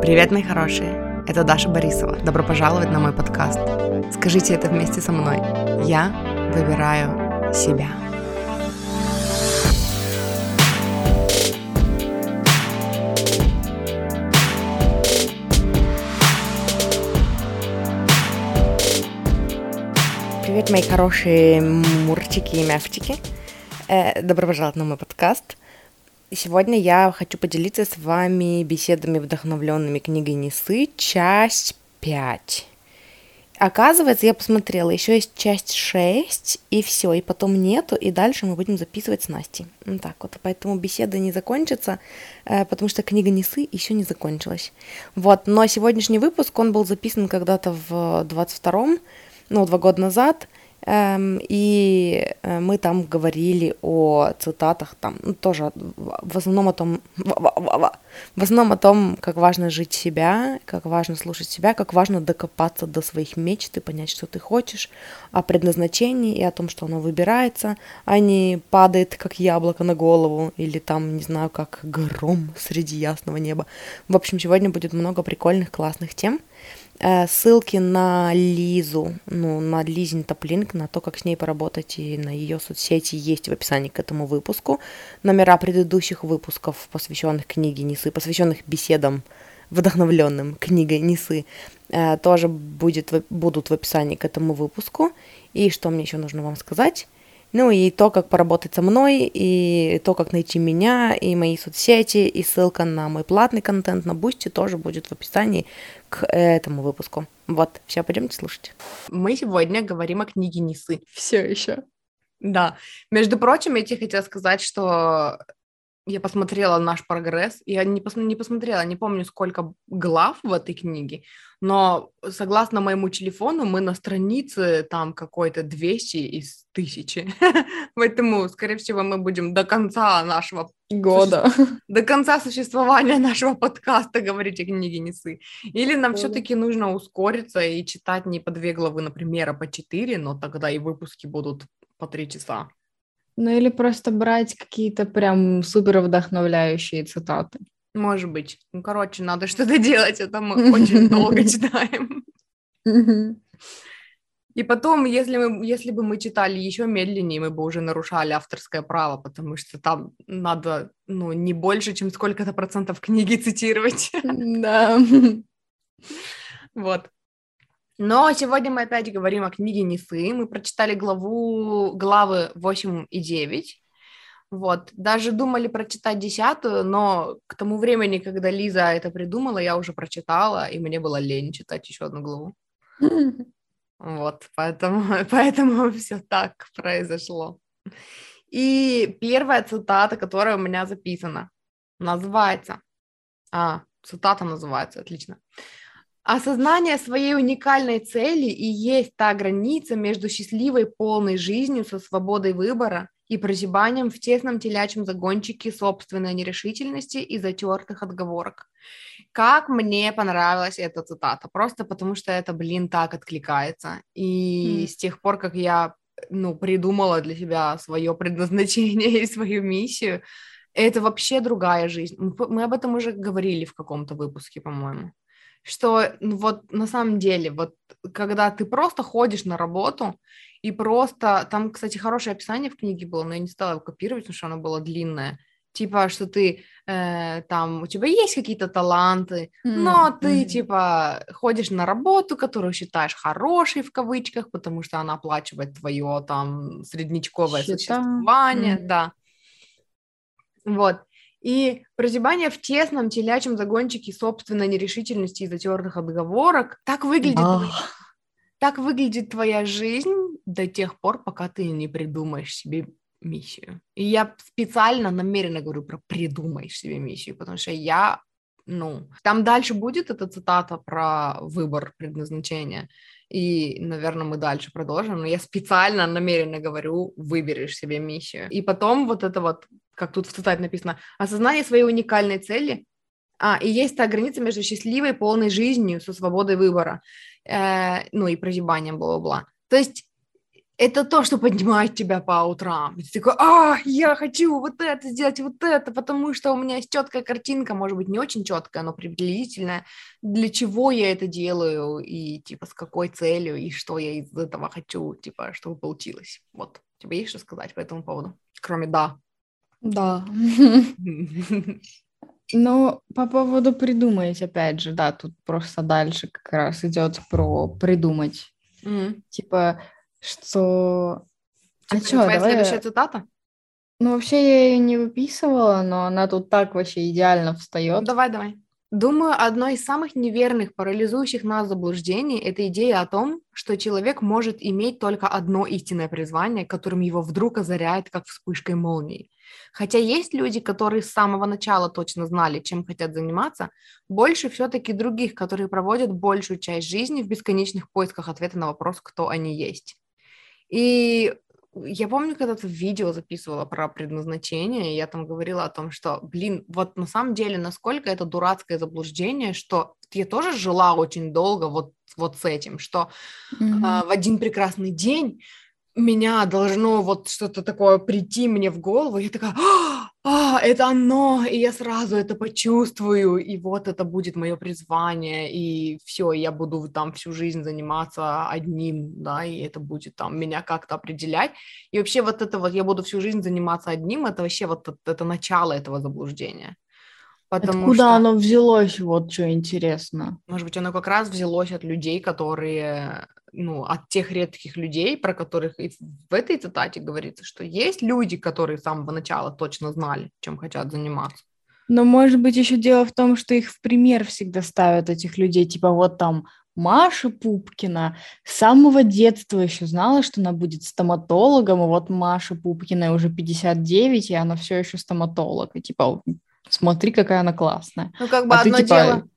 Привет, мои хорошие! Это Даша Борисова. Добро пожаловать на мой подкаст. Скажите это вместе со мной. Я выбираю себя. Привет, мои хорошие мурчики и мявчики. Э, добро пожаловать на мой подкаст. Сегодня я хочу поделиться с вами беседами, вдохновленными книгой Несы, часть 5. Оказывается, я посмотрела, еще есть часть 6, и все, и потом нету, и дальше мы будем записывать с Настей. Ну так вот, поэтому беседа не закончится, э, потому что книга Несы еще не закончилась. Вот, но сегодняшний выпуск, он был записан когда-то в 22-м, ну, два года назад, и э, мы там говорили о цитатах, там ну, тоже в основном о том, в основном о том, как важно жить себя, как важно слушать себя, как важно докопаться до своих мечт и понять, что ты хочешь, о предназначении и о том, что оно выбирается, а не падает как яблоко на голову или там, не знаю, как гром среди ясного неба. В общем, сегодня будет много прикольных, классных тем. Э, ссылки на Лизу, ну, на Лизин Топлинг, на то, как с ней поработать и на ее соцсети есть в описании к этому выпуску. Номера предыдущих выпусков, посвященных книге Нисы, посвященных беседам вдохновленным книгой Нисы, э, тоже будет, будут в описании к этому выпуску. И что мне еще нужно вам сказать? Ну и то, как поработать со мной, и то, как найти меня, и мои соцсети, и ссылка на мой платный контент на Boosty тоже будет в описании к этому выпуску. Вот, все, пойдемте слушать. Мы сегодня говорим о книге Ни Сы. Все еще. Да. Между прочим, я тебе хотела сказать, что я посмотрела наш прогресс. Я не, пос, не посмотрела, не помню, сколько глав в этой книге, но согласно моему телефону мы на странице там какой-то 200 из тысячи. Поэтому, скорее всего, мы будем до конца нашего года, до конца существования нашего подкаста говорить о книге Несы. Или нам все-таки нужно ускориться и читать не по две главы, например, а по четыре, но тогда и выпуски будут по три часа. Ну или просто брать какие-то прям супер вдохновляющие цитаты. Может быть. Ну, короче, надо что-то делать, это мы очень долго читаем. И потом, если, мы, если бы мы читали еще медленнее, мы бы уже нарушали авторское право, потому что там надо, ну, не больше, чем сколько-то процентов книги цитировать. Да. Вот. Но сегодня мы опять говорим о книге Нефы. Мы прочитали главу, главы 8 и 9. Вот, даже думали прочитать десятую, но к тому времени, когда Лиза это придумала, я уже прочитала, и мне было лень читать еще одну главу. Вот, поэтому, поэтому все так произошло. И первая цитата, которая у меня записана, называется... А, цитата называется, отлично. Осознание своей уникальной цели и есть та граница между счастливой полной жизнью со свободой выбора и прозябанием в тесном телячьем загончике собственной нерешительности и затертых отговорок. Как мне понравилась эта цитата, просто потому что это, блин, так откликается. И mm. с тех пор, как я, ну, придумала для себя свое предназначение и свою миссию, это вообще другая жизнь. Мы об этом уже говорили в каком-то выпуске, по-моему что ну, вот на самом деле, вот когда ты просто ходишь на работу и просто, там, кстати, хорошее описание в книге было, но я не стала его копировать, потому что оно было длинное, типа, что ты э, там, у тебя есть какие-то таланты, mm-hmm. но ты, mm-hmm. типа, ходишь на работу, которую считаешь хорошей, в кавычках, потому что она оплачивает твое, там, среднячковое Счета. существование, mm-hmm. да. Вот. И прозябание в тесном телячьем загончике собственной нерешительности и затертых отговорок так выглядит, так выглядит твоя жизнь до тех пор, пока ты не придумаешь себе миссию. И я специально, намеренно говорю про придумаешь себе миссию, потому что я, ну, там дальше будет эта цитата про выбор предназначения, и, наверное, мы дальше продолжим, но я специально, намеренно говорю, выберешь себе миссию. И потом вот это вот как тут в цитате написано, осознание своей уникальной цели, а, и есть та граница между счастливой, полной жизнью со свободой выбора, э, ну и прозябанием, бла-бла-бла. То есть это то, что поднимает тебя по утрам. И ты такой, а, я хочу вот это сделать, вот это, потому что у меня есть четкая картинка, может быть, не очень четкая, но приблизительная, для чего я это делаю, и, типа, с какой целью, и что я из этого хочу, типа, чтобы получилось. Вот. Тебе есть что сказать по этому поводу? Кроме «да». Да. Ну, по поводу придумать, опять же, да, тут просто дальше как раз идет про придумать. Мгм. Типа, что... А Типа, чё, твоя давай... следующая цитата? Ну, вообще я ее не выписывала, но она тут так вообще идеально встает. Давай, давай. Думаю, одно из самых неверных, парализующих нас заблуждений– это идея о том, что человек может иметь только одно истинное призвание, которым его вдруг озаряет, как вспышкой молнии. Хотя есть люди, которые с самого начала точно знали, чем хотят заниматься, больше все-таки других, которые проводят большую часть жизни в бесконечных поисках ответа на вопрос, кто они есть. И я помню, когда-то видео записывала про предназначение, и я там говорила о том, что, блин, вот на самом деле, насколько это дурацкое заблуждение, что я тоже жила очень долго вот, вот с этим, что Мгм. а, в один прекрасный день меня должно вот что-то такое прийти мне в голову, я такая, а, это оно, и я сразу это почувствую, и вот это будет мое призвание, и все, я буду там всю жизнь заниматься одним, да, и это будет там меня как-то определять, и вообще вот это вот, я буду всю жизнь заниматься одним, это вообще вот это, это начало этого заблуждения. Потому Откуда что... оно взялось, вот что интересно. Может быть, оно как раз взялось от людей, которые, ну, от тех редких людей, про которых и в этой цитате говорится, что есть люди, которые с самого начала точно знали, чем хотят заниматься. Но, может быть, еще дело в том, что их в пример всегда ставят, этих людей, типа вот там Маша Пупкина с самого детства еще знала, что она будет стоматологом, и вот Маша Пупкина уже 59, и она все еще стоматолог, и типа смотри, какая она классная. Ну, как бы А ты, одно типа, дело...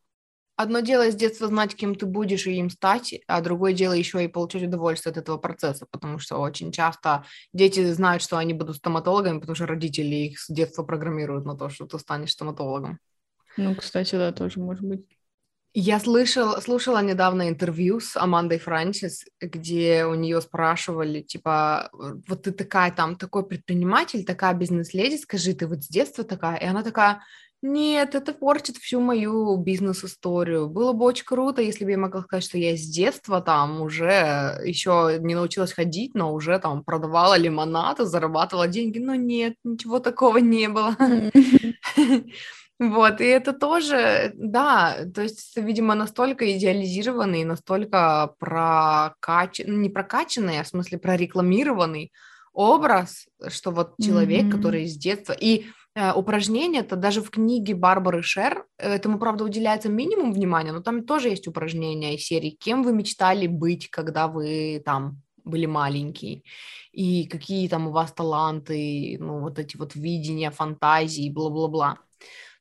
Одно дело с детства знать, кем ты будешь и им стать, а другое дело еще и получать удовольствие от этого процесса, потому что очень часто дети знают, что они будут стоматологами, потому что родители их с детства программируют на то, что ты станешь стоматологом. Ну, кстати, да, тоже может быть. Я слышала, слушала недавно интервью с Амандой Франсис, где у нее спрашивали, типа, вот ты такая там, такой предприниматель, такая бизнес-леди, скажи, ты вот с детства такая? И она такая, нет, это портит всю мою бизнес-историю. Было бы очень круто, если бы я могла сказать, что я с детства там уже еще не научилась ходить, но уже там продавала лимонад и зарабатывала деньги. Но нет, ничего такого не было. Вот, и это тоже, да, то есть, видимо, настолько идеализированный, настолько прокачанный, не прокачанный, а в смысле прорекламированный образ, что вот человек, который с детства... И упражнения, это даже в книге Барбары Шер, э, этому, правда, уделяется минимум внимания, но там тоже есть упражнения из серии «Кем вы мечтали быть, когда вы там были маленький?» и какие там у вас таланты, ну, вот эти вот видения, фантазии, бла-бла-бла.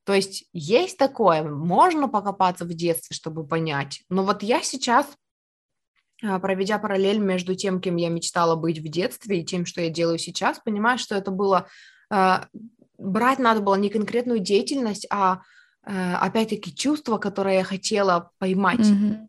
То есть есть такое, можно покопаться в детстве, чтобы понять. Но вот я сейчас, а, проведя параллель между тем, кем я мечтала быть в детстве и тем, что я делаю сейчас, понимаю, что это было... Брать надо было не конкретную деятельность, а а, опять-таки чувство, которое я хотела поймать. Мгм.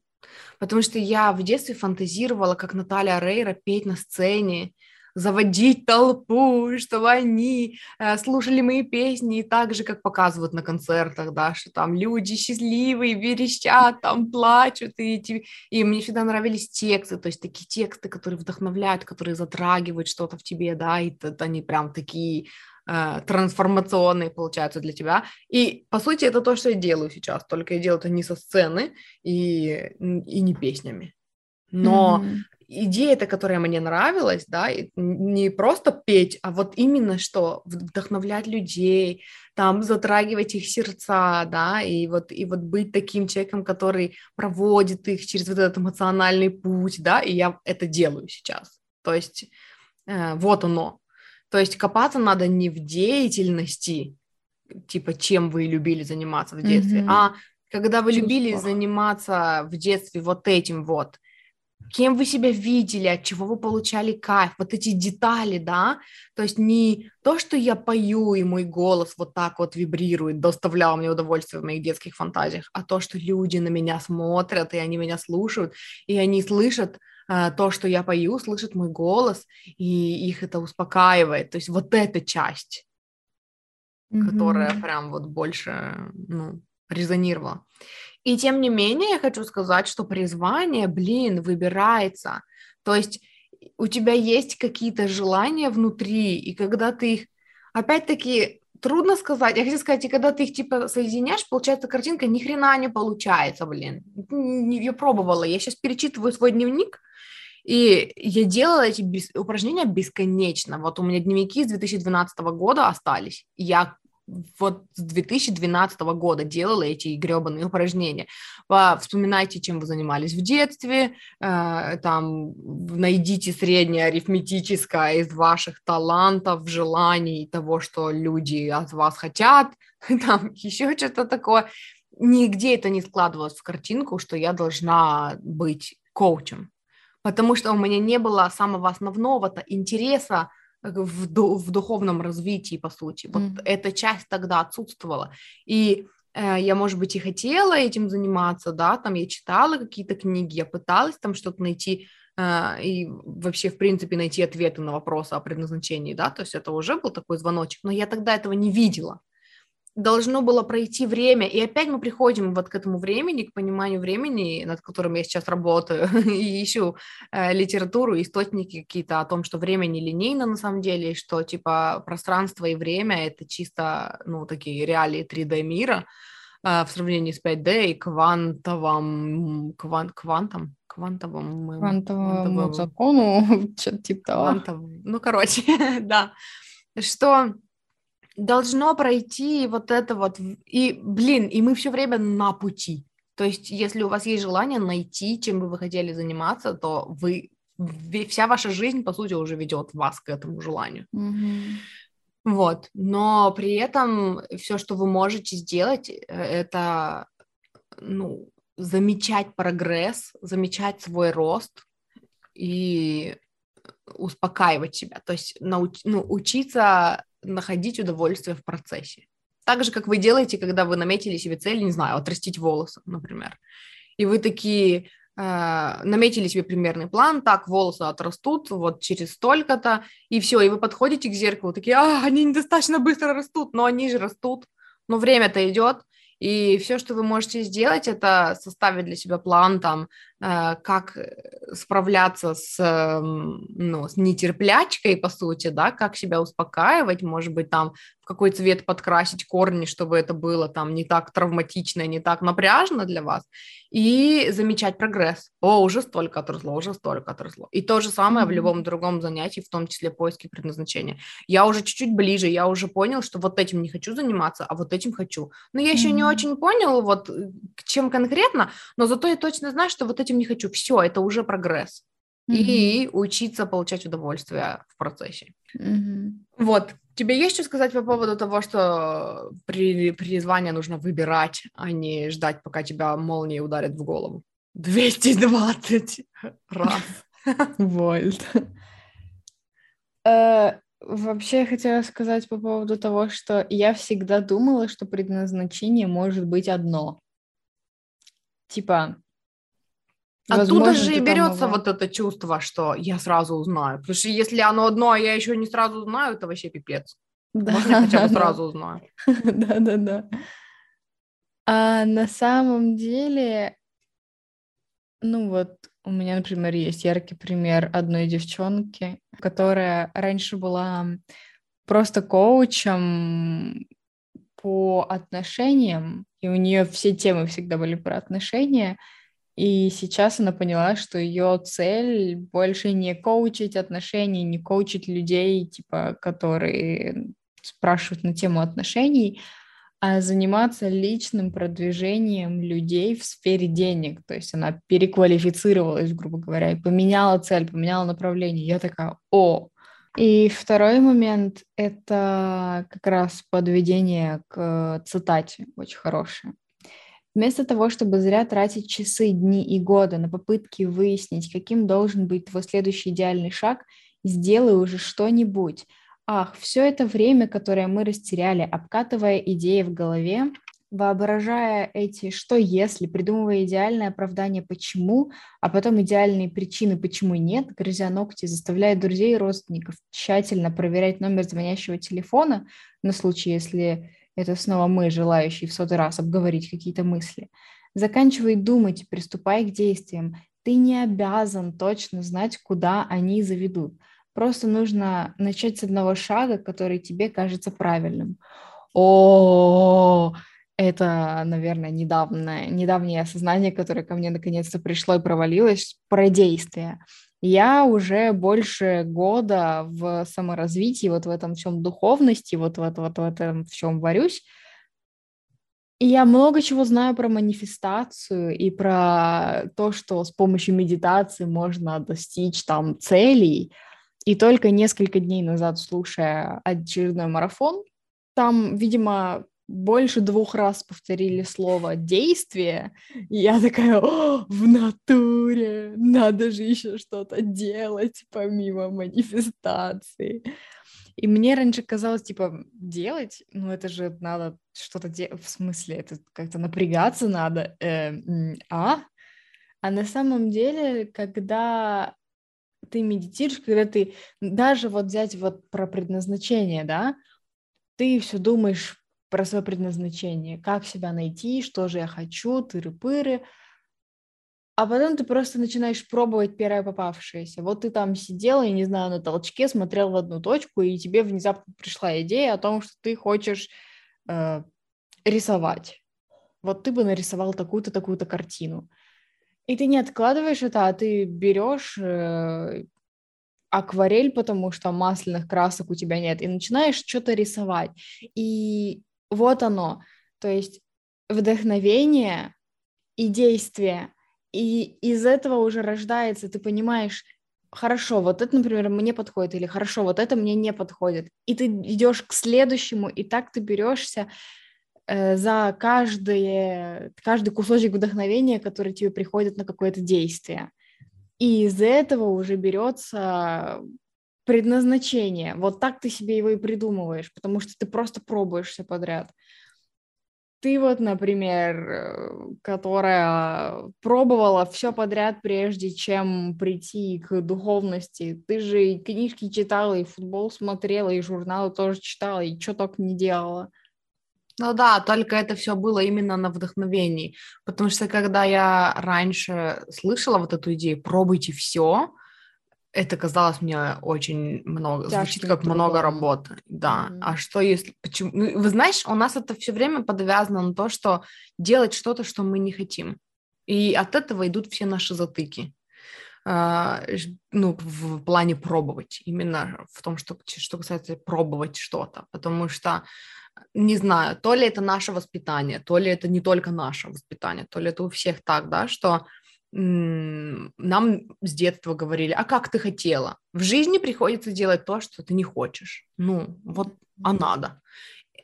Потому что я в детстве фантазировала, как Наталья Рейра петь на сцене, заводить толпу, чтобы они э, слушали мои песни и так же, как показывают на концертах, да, что там люди счастливые, верещат, там плачут, и, и мне всегда нравились тексты, то есть такие тексты, которые вдохновляют, которые затрагивают что-то в тебе, да, и т- они прям такие э, трансформационные получаются для тебя. И, по сути, это то, что я делаю сейчас, только я делаю это не со сцены и, и не песнями. Но Мгм. идея-то, которая мне нравилась, да, не просто петь, а вот именно что вдохновлять людей, там затрагивать их сердца, да, и вот, и вот быть таким человеком, который проводит их через вот этот эмоциональный путь, да, и я это делаю сейчас. То есть э, вот оно. То есть копаться надо не в деятельности, типа чем вы любили заниматься в детстве, Мгм. а когда вы любили Чувствах. заниматься в детстве вот этим вот, кем вы себя видели, от чего вы получали кайф, вот эти детали, да, то есть не то, что я пою, и мой голос вот так вот вибрирует, доставлял мне удовольствие в моих детских фантазиях, а то, что люди на меня смотрят, и они меня слушают, и они слышат то, что я пою, слышат мой голос, и их это успокаивает. То есть вот эта часть, mm-hmm. которая прям вот больше, ну, резонировала. И тем не менее, я хочу сказать, что призвание, блин, выбирается. То есть у тебя есть какие-то желания внутри, и когда ты их, опять-таки, трудно сказать, я хочу сказать, и когда ты их типа соединяешь, получается картинка ни хрена не получается, блин. Я пробовала, я сейчас перечитываю свой дневник, и я делала эти без... упражнения бесконечно. Вот у меня дневники с 2012 года остались. Я вот с 2012 года делала эти гребаные упражнения. Вспоминайте, чем вы занимались в детстве, э, там, найдите среднее арифметическое из ваших талантов, желаний, того, что люди от вас хотят, там еще что-то такое. Нигде это не складывалось в картинку, что я должна быть коучем, потому что у меня не было самого основного-то интереса в, в духовном развитии, по сути. Вот mm. эта часть тогда отсутствовала. И э, я, может быть, и хотела этим заниматься, да, там я читала какие-то книги, я пыталась там что-то найти, э, и вообще, в принципе, найти ответы на вопросы о предназначении, да, то есть это уже был такой звоночек, но я тогда этого не видела должно было пройти время, и опять мы приходим вот к этому времени, к пониманию времени, над которым я сейчас работаю, и ищу э, литературу, источники какие-то о том, что время не линейно на самом деле, что типа пространство и время — это чисто, ну, такие реалии 3D мира э, в сравнении с 5D и квантовым, квант, квантом, квантовым, квантовому, квантовому закону, что-то типа того. Квантов, ну, короче, да, что должно пройти вот это вот, и, блин, и мы все время на пути. То есть, если у вас есть желание найти, чем бы вы хотели заниматься, то вы, вся ваша жизнь, по сути, уже ведет вас к этому желанию. Mm-hmm. Вот, но при этом все, что вы можете сделать, э, это, ну, замечать прогресс, замечать свой рост и успокаивать себя, то есть науч, ну, учиться находить удовольствие в процессе. Так же, как вы делаете, когда вы наметили себе цель, не знаю, отрастить волосы, например. И вы такие э, наметили себе примерный план, так, волосы отрастут вот через столько-то, и все, и вы подходите к зеркалу, такие, а, они недостаточно быстро растут, но они же растут, но время-то идет, и все, что вы можете сделать, это составить для себя план, там, как справляться с, э, ну, с нетерплячкой, по сути, да, как себя успокаивать, может быть, там, в какой цвет подкрасить корни, чтобы это было там не так травматично, не так напряжно для вас, и замечать прогресс. О, уже столько отросло, уже столько отросло. И то же самое mm-hmm. в любом другом занятии, в том числе поиски предназначения. Я уже чуть-чуть ближе, я уже понял, что вот этим не хочу заниматься, а вот этим хочу. Но я mm-hmm. еще не очень понял, вот чем конкретно, но зато я точно знаю, что вот этим не хочу. Все, это уже прогресс. Mm-hmm. И учиться получать удовольствие в процессе. Mm-hmm. Вот, Тебе есть что сказать по поводу того, что при призвание нужно выбирать, а не ждать, пока тебя молнией ударит в голову? 220 раз. Вольт. Э, вообще я хотела сказать по поводу того, что я всегда думала, что предназначение может быть одно. Типа, Оттуда же и берется вот это чувство, что я сразу узнаю. Потому что если оно одно, а я еще не сразу узнаю, это вообще пипец. Да, Можно я хотя бы сразу узнаю. Да-да-да. А на самом деле, ну вот, у меня, например, есть яркий пример одной девчонки, которая раньше была просто коучем по отношениям, и у нее все темы всегда были про отношения, и сейчас она поняла, что ее цель больше не коучить отношения, не коучить людей, типа, которые спрашивают на тему отношений, а заниматься личным продвижением людей в сфере денег. То есть она переквалифицировалась, грубо говоря, и поменяла цель, поменяла направление. Я такая, о! И второй момент — это как раз подведение к цитате, очень хорошее. Вместо того, чтобы зря тратить часы, дни и годы на попытки выяснить, каким должен быть твой следующий идеальный шаг, сделай уже что-нибудь. Ах, все это время, которое мы растеряли, обкатывая идеи в голове, воображая эти «что если», придумывая идеальное оправдание «почему», а потом идеальные причины «почему нет», грызя ногти, заставляя друзей и родственников тщательно проверять номер звонящего телефона на случай, если это снова мы, желающие в сотый раз обговорить какие-то мысли. Заканчивай думать, приступай к действиям. Ты не обязан точно знать, куда они заведут. Просто нужно начать с одного шага, который тебе кажется правильным. О, это, наверное, недавнее, недавнее осознание, которое ко мне наконец-то пришло и провалилось, про действие. Я уже больше года в саморазвитии, вот в этом всем духовности, вот в, вот в этом всем варюсь. И я много чего знаю про манифестацию и про то, что с помощью медитации можно достичь там целей. И только несколько дней назад, слушая очередной марафон, там, видимо, больше двух раз повторили слово действие, и я такая, в натуре, надо же еще что-то делать помимо манифестации. И мне раньше казалось, типа, делать, ну это же надо что-то делать, в смысле, это как-то напрягаться надо, э, а? А на самом деле, когда ты медитируешь, когда ты, даже вот взять вот про предназначение, да, ты все думаешь про свое предназначение, как себя найти, что же я хочу, тыры-пыры, а потом ты просто начинаешь пробовать первое попавшееся. Вот ты там сидел, я не знаю, на толчке, смотрел в одну точку, и тебе внезапно пришла идея о том, что ты хочешь э, рисовать. Вот ты бы нарисовал такую-то, такую-то картину. И ты не откладываешь это, а ты берешь э, акварель, потому что масляных красок у тебя нет, и начинаешь что-то рисовать. И вот оно, то есть вдохновение и действие, и из этого уже рождается, ты понимаешь, хорошо, вот это, например, мне подходит, или хорошо, вот это мне не подходит. И ты идешь к следующему, и так ты берешься э, за каждый, каждый кусочек вдохновения, который тебе приходит на какое-то действие. И из этого уже берется предназначение. Вот так ты себе его и придумываешь, потому что ты просто пробуешь все подряд. Ты вот, например, э, которая пробовала все подряд, прежде чем прийти к духовности. Ты же и книжки читала, и футбол смотрела, и журналы тоже читала, и что только не делала. Ну да, только это все было именно на вдохновении, потому что когда я раньше слышала вот эту идею «пробуйте все», это казалось мне очень много, Тяжким звучит как трудом. много работы, да. Mm-hmm. А что если, почему? Ну, вы знаешь, у нас это все время подвязано на то, что делать что-то, что мы не хотим, и от этого идут все наши затыки. Uh, ну, в плане пробовать, именно в том, что, что касается пробовать что-то, потому что не знаю, то ли это наше воспитание, то ли это не только наше воспитание, то ли это у всех так, да, что нам с детства говорили, а как ты хотела? В жизни приходится делать то, что ты не хочешь. Ну, вот, а надо.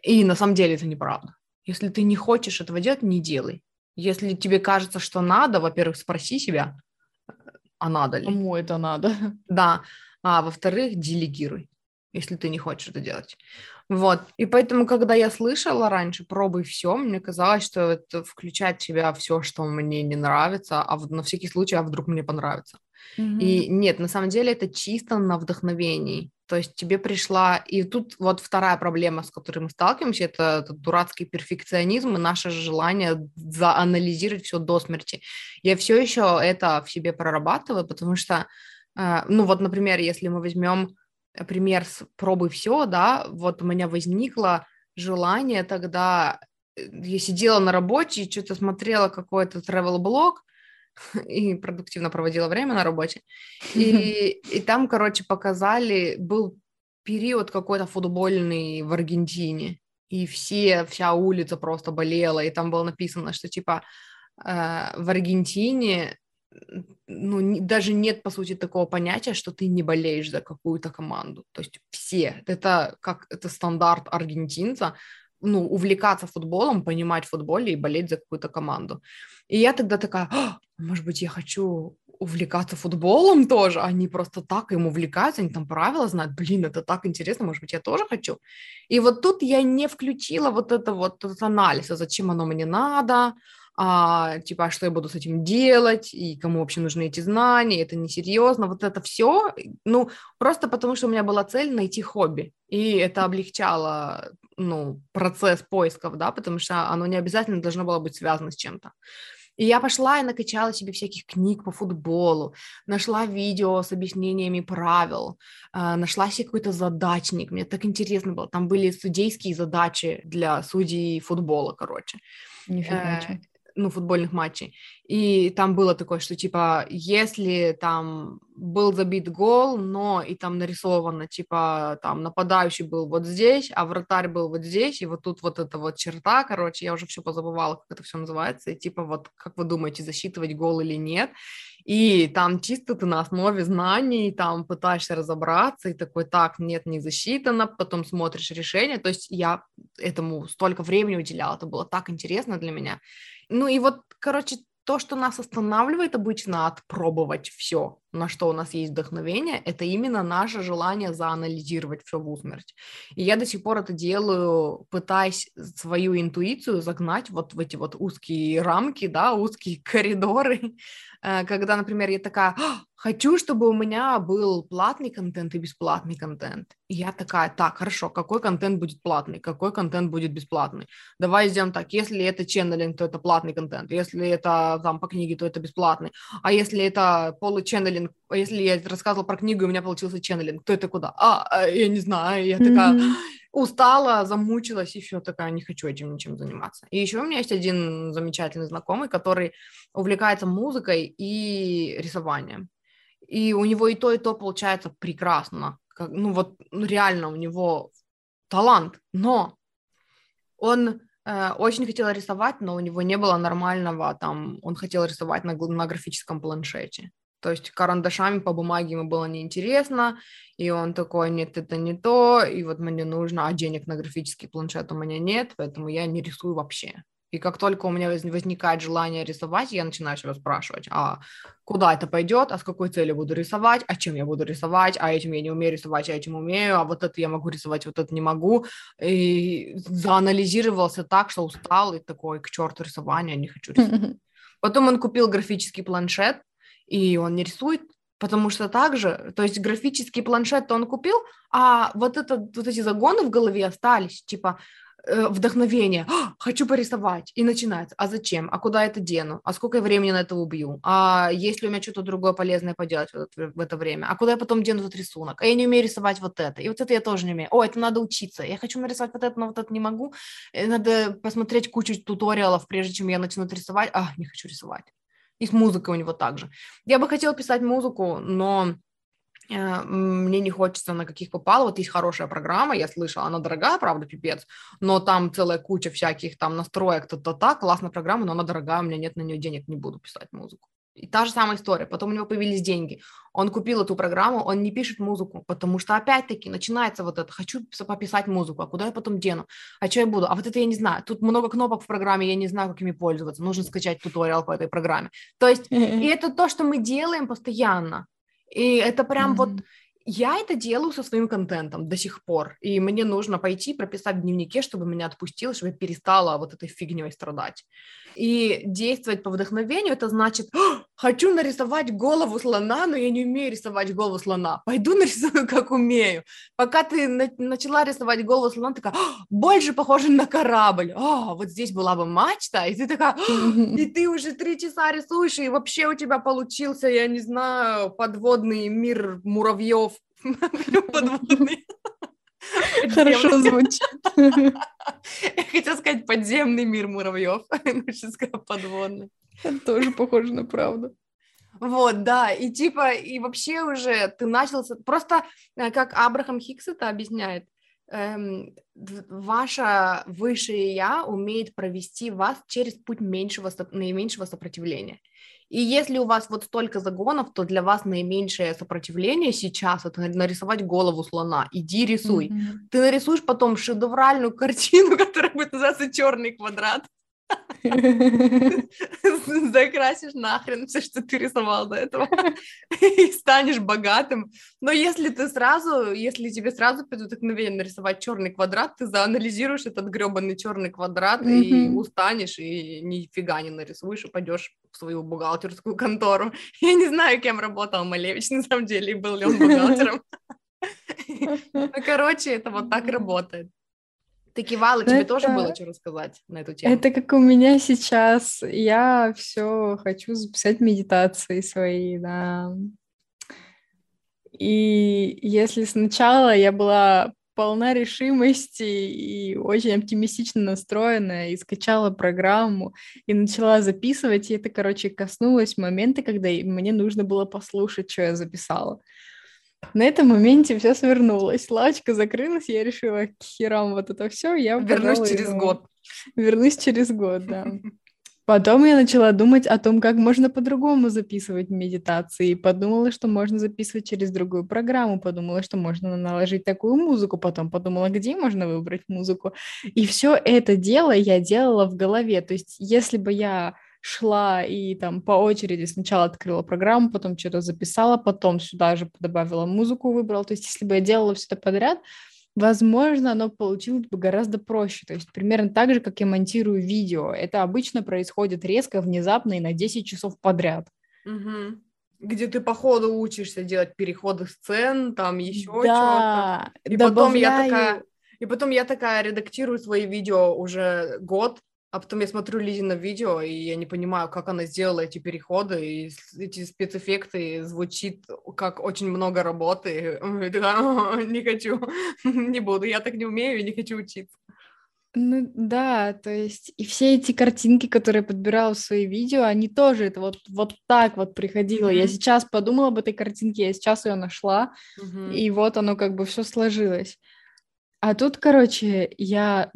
И на самом деле это неправда. Если ты не хочешь этого делать, не делай. Если тебе кажется, что надо, во-первых, спроси себя, а надо ли? Кому это надо? Да. А во-вторых, делегируй, если ты не хочешь это делать. Вот. И поэтому, когда я слышала раньше «пробуй все», мне казалось, что это включает в себя все, что мне не нравится, а на всякий случай, а вдруг мне понравится. Mm-hmm. И нет, на самом деле это чисто на вдохновении. То есть тебе пришла... И тут вот вторая проблема, с которой мы сталкиваемся, это, это дурацкий перфекционизм и наше желание заанализировать все до смерти. Я все еще это в себе прорабатываю, потому что, э, ну вот, например, если мы возьмем пример с «пробуй все», да, вот у меня возникло желание тогда, э, я сидела на работе и что-то смотрела какой-то travel-блог, и продуктивно проводила время на работе. И, и там, короче, показали, был период какой-то футбольный в Аргентине, и все, вся улица просто болела, и там было написано, что типа э, в Аргентине ну, даже нет, по сути, такого понятия, что ты не болеешь за какую-то команду. То есть все, это как это стандарт аргентинца, ну, увлекаться футболом, понимать в футболе и болеть за какую-то команду. И я тогда такая, а, может быть, я хочу увлекаться футболом тоже. Они просто так им увлекаются, они там правила знают. Блин, это так интересно, может быть, я тоже хочу. И вот тут я не включила вот это вот этот анализ, а зачем оно мне надо, а, типа, а что я буду с этим делать, и кому вообще нужны эти знания, это несерьезно, вот это все, ну, просто потому что у меня была цель найти хобби, и это облегчало, ну, процесс поисков, да, потому что оно не обязательно должно было быть связано с чем-то. И я пошла и накачала себе всяких книг по футболу, нашла видео с объяснениями правил, э, нашла себе какой-то задачник, мне так интересно было, там были судейские задачи для судей футбола, короче. Нифига э, ну, футбольных матчей. И там было такое, что, типа, если там был забит гол, но и там нарисовано, типа, там нападающий был вот здесь, а вратарь был вот здесь, и вот тут вот эта вот черта, короче, я уже все позабывала, как это все называется, и типа, вот, как вы думаете, засчитывать гол или нет? И там чисто ты на основе знаний там пытаешься разобраться, и такой, так, нет, не засчитано, потом смотришь решение, то есть я этому столько времени уделяла, это было так интересно для меня. Ну и вот, короче, то, что нас останавливает обычно отпробовать все, на что у нас есть вдохновение, это именно наше желание заанализировать все в усмерть. И я до сих пор это делаю, пытаясь свою интуицию загнать вот в эти вот узкие рамки, да, узкие коридоры, Э, когда, например, я такая, «А, хочу, чтобы у меня был платный контент и бесплатный контент. И я такая, так, хорошо, какой контент будет платный, какой контент будет бесплатный? Давай сделаем так, если это ченнелинг, то это платный контент, если это там по книге, то это бесплатный, а если это полученнелинг, а если я рассказывала про книгу, и у меня получился ченнелинг, то это куда? А, а я не знаю, я такая... Mm-hmm устала, замучилась, и все, такая, не хочу этим ничем заниматься. И еще у меня есть один замечательный знакомый, который увлекается музыкой и рисованием. И у него и то, и то получается прекрасно. Как, ну вот ну, реально у него талант, но он э, очень хотел рисовать, но у него не было нормального там, он хотел рисовать на, на графическом планшете. То есть карандашами по бумаге ему было неинтересно, и он такой, нет, это не то, и вот мне нужно, а денег на графический планшет у меня нет, поэтому я не рисую вообще. И как только у меня возникает желание рисовать, я начинаю себя спрашивать, а куда это пойдет, а с какой целью буду рисовать, а чем я буду рисовать, а этим я не умею рисовать, а этим умею, а вот это я могу рисовать, вот это не могу. И заанализировался так, что устал и такой, к черту рисования, не хочу рисовать. Потом он купил графический планшет, и он не рисует, потому что также, то есть графический планшет он купил, а вот, это, вот эти загоны в голове остались, типа э, вдохновение, «А, хочу порисовать, и начинается, а зачем, а куда это дену, а сколько времени на это убью, а если у меня что-то другое полезное поделать в это, в это время, а куда я потом дену этот рисунок, а я не умею рисовать вот это, и вот это я тоже не умею, о, это надо учиться, я хочу нарисовать вот это, но вот это не могу, э, надо посмотреть кучу туториалов, прежде чем я начну рисовать, а, не хочу рисовать. И с музыкой у него также. Я бы хотела писать музыку, но э, мне не хочется на каких попало. Вот есть хорошая программа, я слышала, она дорогая, правда, пипец, но там целая куча всяких там настроек, то-то-то, классная программа, но она дорогая, у меня нет на нее денег, не буду писать музыку. И та же самая история. Потом у него появились деньги. Он купил эту программу, он не пишет музыку, потому что опять-таки начинается вот это. Хочу пописать музыку, а куда я потом дену? А что я буду? А вот это я не знаю. Тут много кнопок в программе, я не знаю, как ими пользоваться. Нужно скачать туториал по этой программе. То есть, и это то, что мы делаем постоянно. И это прям вот я это делаю со своим контентом до сих пор, и мне нужно пойти прописать в дневнике, чтобы меня отпустило, чтобы я перестала вот этой фигней страдать. И действовать по вдохновению, это значит, хочу нарисовать голову слона, но я не умею рисовать голову слона. Пойду нарисую, как умею. Пока ты на- начала рисовать голову слона, такая, больше похоже на корабль. О, вот здесь была бы мачта, и ты такая, и ты уже три часа рисуешь, и вообще у тебя получился, я не знаю, подводный мир муравьев подводный. Хорошо звучит. Я хотела сказать подземный мир муравьев, лучше сказать подводный. Это тоже похоже на правду. Вот, да, и типа, и вообще уже ты начал... Просто, э, как Абрахам Хикс это объясняет, эм, ваше высшее я умеет провести вас через путь меньшего, наименьшего сопротивления. И если у вас вот столько загонов, то для вас наименьшее сопротивление сейчас это нарисовать голову слона. Иди рисуй. Mm-hmm. Ты нарисуешь потом шедевральную картину, которая будет называться черный квадрат. Закрасишь нахрен все, что ты рисовал до этого, и станешь богатым. Но если ты сразу, если тебе сразу придут вдохновение нарисовать черный квадрат, ты заанализируешь этот гребаный черный квадрат mm-hmm. и устанешь, и нифига не нарисуешь, и пойдешь в свою бухгалтерскую контору. Я не знаю, кем работал Малевич, на самом деле, и был ли он бухгалтером. Короче, это вот так работает. Ты кивала, тебе это... тоже было что рассказать на эту тему? Это как у меня сейчас. Я все хочу записать медитации свои, да. И если сначала я была полна решимости и очень оптимистично настроена, и скачала программу, и начала записывать, и это, короче, коснулось момента, когда мне нужно было послушать, что я записала. На этом моменте все свернулось. Лавочка закрылась, я решила, к херам вот это все. Я Вернусь через ему. год. Вернусь через год, да. Потом я начала думать о том, как можно по-другому записывать медитации. Подумала, что можно записывать через другую программу. Подумала, что можно наложить такую музыку. Потом подумала, где можно выбрать музыку. И все это дело я делала в голове. То есть, если бы я шла и там по очереди сначала открыла программу, потом что-то записала, потом сюда же добавила музыку, выбрала. То есть если бы я делала все это подряд, возможно, оно получилось бы гораздо проще. То есть примерно так же, как я монтирую видео. Это обычно происходит резко, внезапно и на 10 часов подряд. Угу. Где ты по ходу учишься делать переходы сцен, там еще да, что-то. И добавляю... потом я такая... И потом я такая редактирую свои видео уже год, а потом я смотрю Лизина видео, и я не понимаю, как она сделала эти переходы, и эти спецэффекты звучит как очень много работы. Я такая, не хочу, не буду, я так не умею и не хочу учиться. Ну да, то есть и все эти картинки, которые я подбирала в свои видео, они тоже это вот, вот так вот приходило. Mm-hmm. Я сейчас подумала об этой картинке, я сейчас ее нашла, mm-hmm. и вот оно как бы все сложилось. А тут, короче, я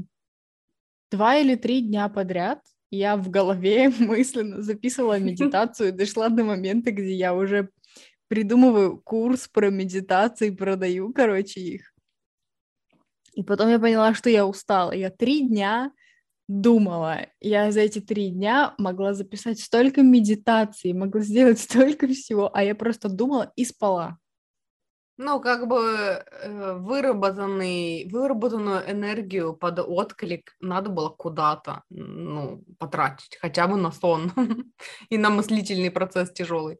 два или три дня подряд я в голове мысленно записывала медитацию и дошла до момента, где я уже придумываю курс про медитации, продаю, короче, их. И потом я поняла, что я устала. Я три дня думала. Я за эти три дня могла записать столько медитаций, могла сделать столько всего, а я просто думала и спала. Ну, как бы э, выработанный, выработанную энергию под отклик надо было куда-то ну, потратить, хотя бы на сон и на мыслительный процесс тяжелый.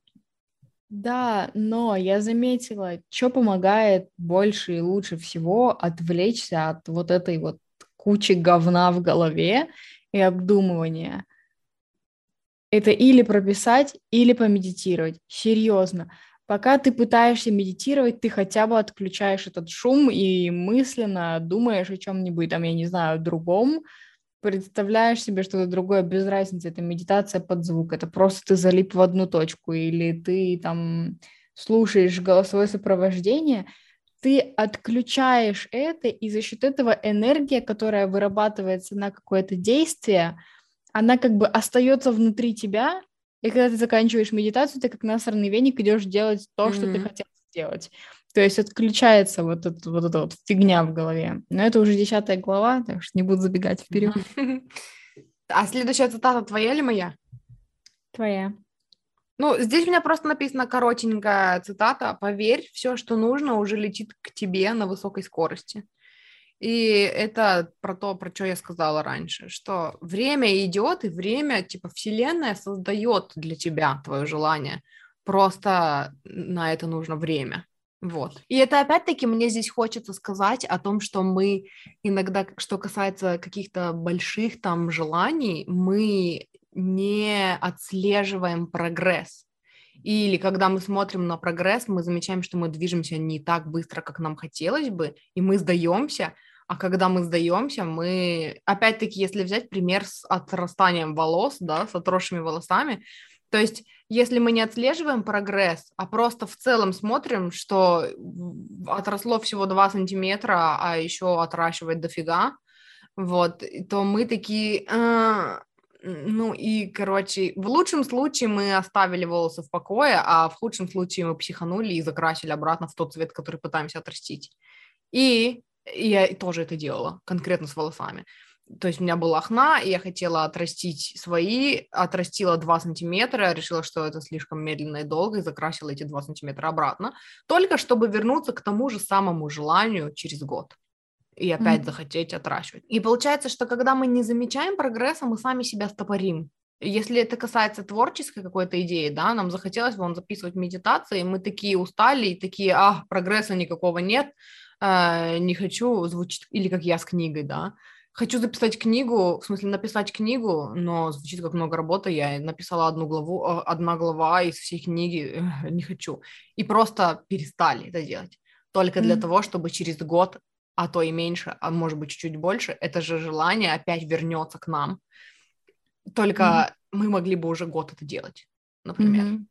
Да, но я заметила, что помогает больше и лучше всего отвлечься от вот этой вот кучи говна в голове и обдумывания. Это или прописать, или помедитировать. Серьезно. Пока ты пытаешься медитировать, ты хотя бы отключаешь этот шум и мысленно думаешь о чем-нибудь, там, я не знаю, другом, представляешь себе что-то другое, без разницы, это медитация под звук, это просто ты залип в одну точку, или ты там слушаешь голосовое сопровождение, ты отключаешь это, и за счет этого энергия, которая вырабатывается на какое-то действие, она как бы остается внутри тебя, и когда ты заканчиваешь медитацию, ты как насорный веник идешь делать то, mm-hmm. что ты хотел сделать. То есть отключается вот, эта вот эта вот фигня в голове. Но это уже десятая глава, так что не буду забегать вперед. А следующая цитата твоя или моя? Твоя. Ну, здесь у меня просто написано коротенькая цитата. Поверь, все, что нужно, уже летит к тебе на высокой скорости. И это про то, про что я сказала раньше, что время идет, и время, типа, Вселенная создает для тебя твое желание. Просто на это нужно время. Вот. И это опять-таки мне здесь хочется сказать о том, что мы иногда, что касается каких-то больших там желаний, мы не отслеживаем прогресс. Или когда мы смотрим на прогресс, мы замечаем, что мы движемся не так быстро, как нам хотелось бы, и мы сдаемся, а когда мы сдаемся, мы, опять-таки, если взять пример с отрастанием волос, да, с отросшими волосами, то есть, если мы не отслеживаем прогресс, а просто в целом смотрим, что отросло всего 2 сантиметра, а еще отращивает дофига, вот, то мы такие, а, ну и, короче, в лучшем случае мы оставили волосы в покое, а в худшем случае мы психанули и закрасили обратно в тот цвет, который пытаемся отрастить. И и я тоже это делала, конкретно с волосами. то есть у меня была хна, и я хотела отрастить свои, отрастила 2 сантиметра, решила, что это слишком медленно и долго, и закрасила эти 2 сантиметра обратно, только чтобы вернуться к тому же самому желанию через год и опять mm-hmm. захотеть отращивать. И получается, что когда мы не замечаем прогресса, мы сами себя стопорим. Если это касается творческой какой-то идеи, да, нам захотелось вон записывать медитации, мы такие устали и такие, а, прогресса никакого нет, э, не хочу звучить, или как я с книгой, да, хочу записать книгу, в смысле написать книгу, но звучит как много работы, я написала одну главу, э, одна глава из всей книги, э, не хочу, и просто перестали это делать, только для mm-hmm. того, чтобы через год, а то и меньше, а может быть чуть-чуть больше, это же желание опять вернется к нам, только mm-hmm. мы могли бы уже год это делать, например. Mm-hmm.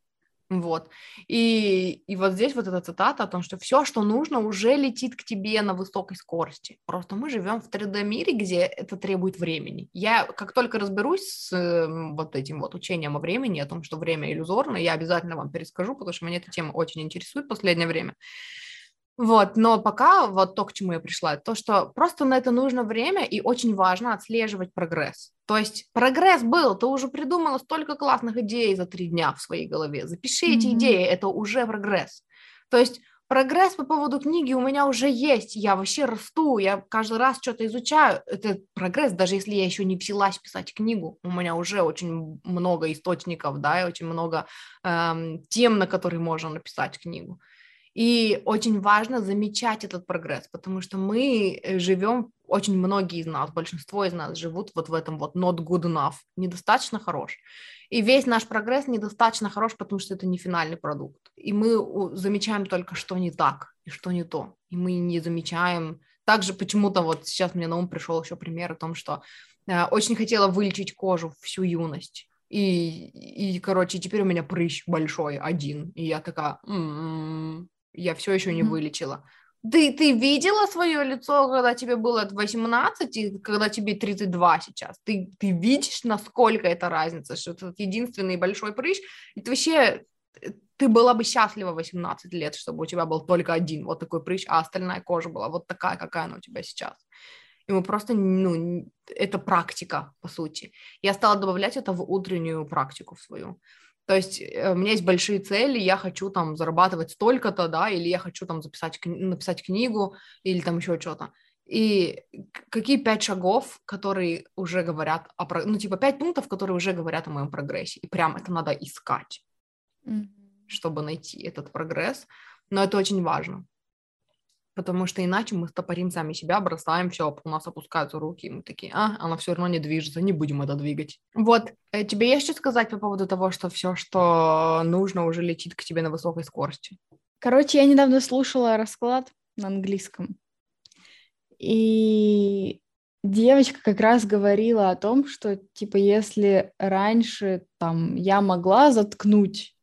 Вот. И, и вот здесь вот эта цитата о том, что все, что нужно, уже летит к тебе на высокой скорости. Просто мы живем в 3D-мире, где это требует времени. Я как только разберусь с э, вот этим вот учением о времени, о том, что время иллюзорно, я обязательно вам перескажу, потому что меня эта тема очень интересует в последнее время. Вот, но пока вот то, к чему я пришла, то, что просто на это нужно время, и очень важно отслеживать прогресс. То есть прогресс был, ты уже придумала столько классных идей за три дня в своей голове. Запиши mm-hmm. эти идеи, это уже прогресс. То есть прогресс по поводу книги у меня уже есть, я вообще расту, я каждый раз что-то изучаю, это прогресс, даже если я еще не взялась писать книгу, у меня уже очень много источников, да, и очень много эм, тем, на которые можно написать книгу. И очень важно замечать этот прогресс, потому что мы э, живем, очень многие из нас, большинство из нас живут вот в этом вот not good enough, недостаточно хорош. И весь наш прогресс недостаточно хорош, потому что это не финальный продукт. И мы замечаем только, что не так и что не то. И мы не замечаем... Также почему-то вот сейчас мне на ум пришел еще пример о том, что э, очень хотела вылечить кожу всю юность. И, и, короче, теперь у меня прыщ большой, один. И я такая, м-м-м, я все еще не вылечила. Ты, ты видела свое лицо, когда тебе было 18 и когда тебе 32 сейчас? Ты, ты видишь, насколько это разница, что это единственный большой прыщ, и ты вообще, э, ты была бы счастлива 18 лет, чтобы у тебя был только один вот такой прыщ, а остальная кожа была вот такая, какая она у тебя сейчас. И мы просто, ну, это практика, по сути. Я стала добавлять это в утреннюю практику в свою. То есть э, у меня есть большие цели, я хочу там зарабатывать столько-то, да, или я хочу там записать, написать книгу, или там еще что-то. И какие пять шагов, которые уже говорят о, ну, типа пять пунктов, которые уже говорят о моем прогрессе. И прям это надо искать, mm-hmm. чтобы найти этот прогресс. Но это очень важно потому что иначе мы стопорим сами себя, бросаем все, у нас опускаются руки, и мы такие, а, она все равно не движется, не будем это двигать. Вот, э, тебе есть что сказать по поводу того, что все, что нужно, уже летит к тебе на высокой скорости? Короче, я недавно слушала расклад на английском, и девочка как раз говорила о том, что, типа, если раньше, там, я могла заткнуть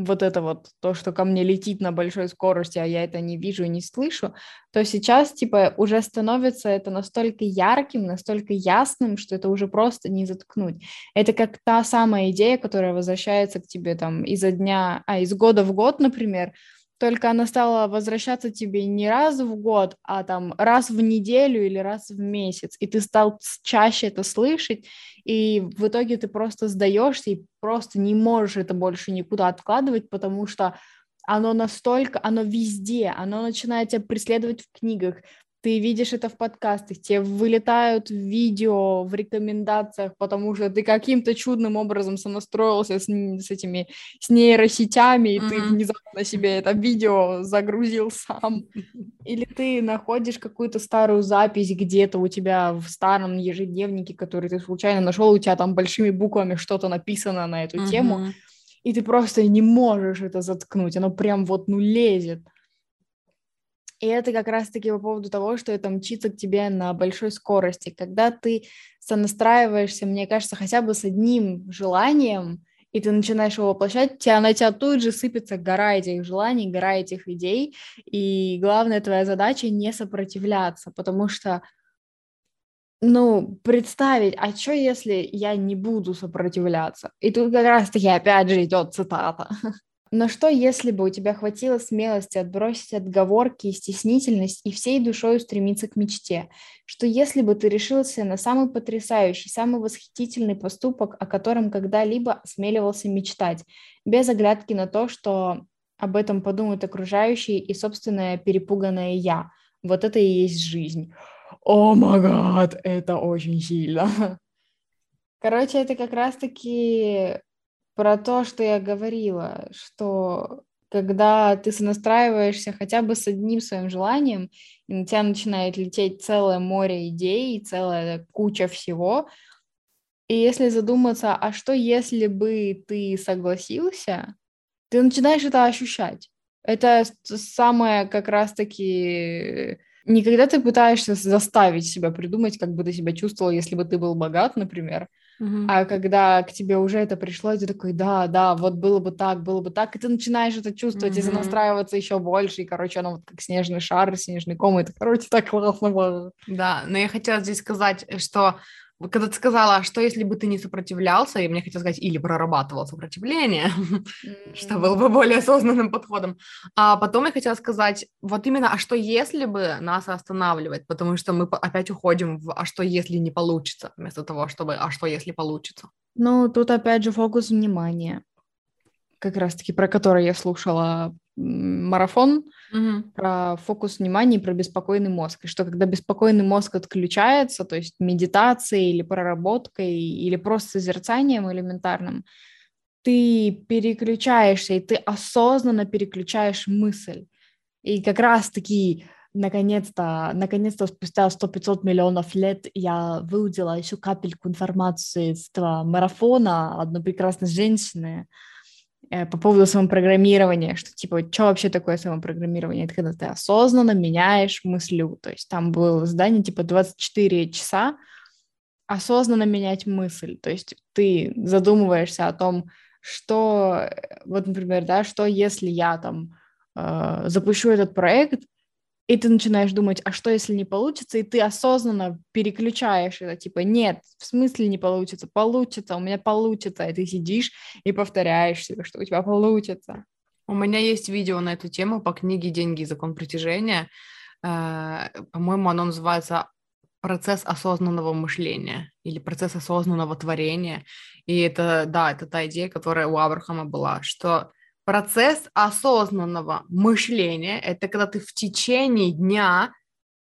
вот это вот, то, что ко мне летит на большой скорости, а я это не вижу и не слышу, то сейчас, типа, уже становится это настолько ярким, настолько ясным, что это уже просто не заткнуть. Это как та самая идея, которая возвращается к тебе там изо дня, а, из года в год, например, только она стала возвращаться тебе не раз в год, а там раз в неделю или раз в месяц, и ты стал чаще это слышать, и в итоге ты просто сдаешься и просто не можешь это больше никуда откладывать, потому что оно настолько, оно везде, оно начинает тебя преследовать в книгах, ты видишь это в подкастах, тебе вылетают видео в рекомендациях, потому что ты каким-то чудным образом сонастроился с, с этими с нейросетями, и mm-hmm. ты внезапно себе это видео загрузил сам. Или ты находишь какую-то старую запись где-то у тебя в старом ежедневнике, который ты случайно нашел, у тебя там большими буквами что-то написано на эту mm-hmm. тему, и ты просто не можешь это заткнуть, оно прям вот ну лезет. И это как раз-таки по поводу того, что это мчится к тебе на большой скорости. Когда ты сонастраиваешься, мне кажется, хотя бы с одним желанием, и ты начинаешь его воплощать, тебя, на тебя тут же сыпется гора этих желаний, гора этих идей, и главная твоя задача не сопротивляться, потому что, ну, представить, а что если я не буду сопротивляться? И тут как раз-таки опять же идет цитата. Но что, если бы у тебя хватило смелости отбросить отговорки и стеснительность и всей душой устремиться к мечте? Что если бы ты решился на самый потрясающий, самый восхитительный поступок, о котором когда-либо осмеливался мечтать, без оглядки на то, что об этом подумают окружающие и собственное перепуганное «я». Вот это и есть жизнь. О май гад, это очень сильно. Короче, это как раз-таки про то, что я говорила, что когда ты сонастраиваешься хотя бы с одним своим желанием, и на тебя начинает лететь целое море идей, целая куча всего, и если задуматься, а что если бы ты согласился, ты начинаешь это ощущать. Это самое как раз-таки... Не когда ты пытаешься заставить себя придумать, как бы ты себя чувствовал, если бы ты был богат, например, Uh-huh. А когда к тебе уже это пришло, ты такой, да, да, вот было бы так, было бы так, и ты начинаешь это чувствовать uh-huh. и настраиваться еще больше, и, короче, оно вот как снежный шар, снежный ком, это, короче, так классно было. Да, но я хотела здесь сказать, что когда ты сказала, «А что если бы ты не сопротивлялся, и мне хотелось сказать, или прорабатывал сопротивление, mm-hmm. что было бы более осознанным подходом. А потом я хотела сказать, вот именно, а что если бы нас останавливать, потому что мы опять уходим в, а что если не получится, вместо того, чтобы, а что если получится. Ну, тут опять же фокус внимания, как раз-таки про который я слушала марафон угу. про фокус внимания и про беспокойный мозг. И что когда беспокойный мозг отключается, то есть медитацией или проработкой, или просто созерцанием элементарным, ты переключаешься, и ты осознанно переключаешь мысль. И как раз-таки наконец-то, наконец-то спустя 100-500 миллионов лет я выудила еще капельку информации с этого марафона одной прекрасной женщины, по поводу самопрограммирования, что типа, что вообще такое самопрограммирование? Это когда ты осознанно меняешь мыслю. То есть там было задание типа 24 часа осознанно менять мысль. То есть ты задумываешься о том, что, вот, например, да, что если я там э, запущу этот проект, и ты начинаешь думать, а что, если не получится, и ты осознанно переключаешь это, типа, нет, в смысле не получится, получится, у меня получится, и ты сидишь и повторяешь себе, что у тебя получится. У меня есть видео на эту тему по книге «Деньги закон притяжения». Э, по-моему, оно называется процесс осознанного мышления или процесс осознанного творения. И это, да, это та идея, которая у Абрахама была, что Процесс осознанного мышления – это когда ты в течение дня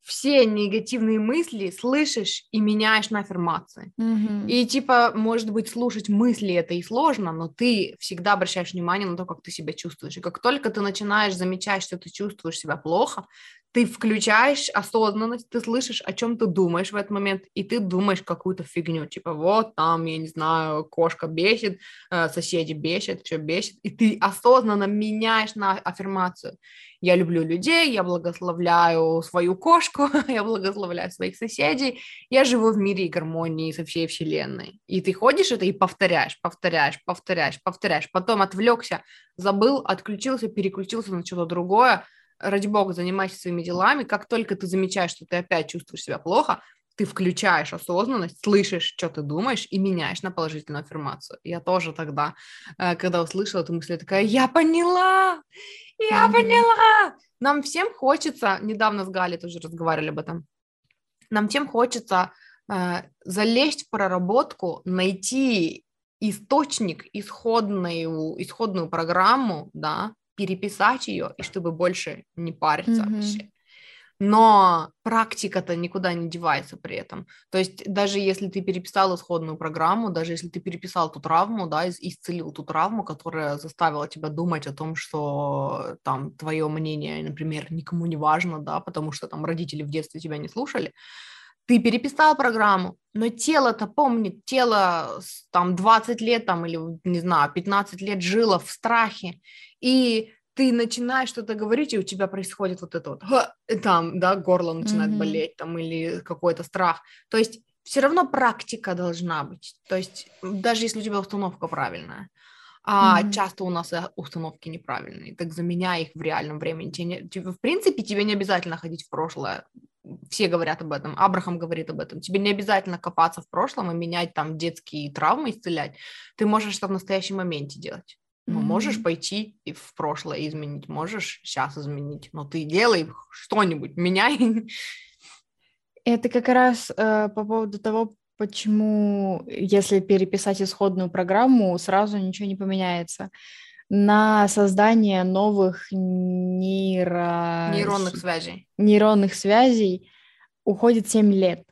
все негативные мысли слышишь и меняешь на аффирмации. Mm-hmm. И типа, может быть, слушать мысли это и сложно, но ты всегда обращаешь внимание на то, как ты себя чувствуешь. И как только ты начинаешь замечать, что ты чувствуешь себя плохо, ты включаешь осознанность, ты слышишь, о чем ты думаешь в этот момент, и ты думаешь какую-то фигню, типа вот там, я не знаю, кошка бесит, э, соседи бесит, все бесит, и ты осознанно меняешь на аффирмацию. Я люблю людей, я благословляю свою кошку, я благословляю своих соседей, я живу в мире и гармонии со всей вселенной. И ты ходишь это и повторяешь, повторяешь, повторяешь, повторяешь, потом отвлекся, забыл, отключился, переключился на что-то другое, ради бога, занимайся своими делами. Как только ты замечаешь, что ты опять чувствуешь себя плохо, ты включаешь осознанность, слышишь, что ты думаешь, и меняешь на положительную аффирмацию. Я тоже тогда, э, когда услышала эту мысль, я такая, я поняла, я mm-hmm. поняла. Нам всем хочется, недавно с Галей тоже разговаривали об этом, нам всем хочется э, залезть в проработку, найти источник, исходную, исходную программу, да, переписать ее, и чтобы больше не париться mm-hmm. вообще. Но практика-то никуда не девается при этом. То есть даже если ты переписал исходную программу, даже если ты переписал ту травму, да, исцелил ту травму, которая заставила тебя думать о том, что там твое мнение, например, никому не важно, да, потому что там родители в детстве тебя не слушали, ты переписал программу, но тело-то помнит, тело там 20 лет там или, не знаю, 15 лет жило в страхе, и ты начинаешь что-то говорить, и у тебя происходит вот это вот, там, да, горло начинает mm-hmm. болеть, там, или какой-то страх. То есть все равно практика должна быть. То есть даже если у тебя установка правильная. А mm-hmm. часто у нас установки неправильные, так заменяй их в реальном времени. Тебе не, в принципе, тебе не обязательно ходить в прошлое. Все говорят об этом, Абрахам говорит об этом. Тебе не обязательно копаться в прошлом и менять там детские травмы, исцелять. Ты можешь это в настоящем моменте делать. Ну, mm-hmm. можешь пойти и в прошлое изменить, можешь сейчас изменить, но ты делай что-нибудь, меняй. Это как раз э, по поводу того, почему, если переписать исходную программу, сразу ничего не поменяется. На создание новых нейро... нейронных связей. нейронных связей уходит 7 лет.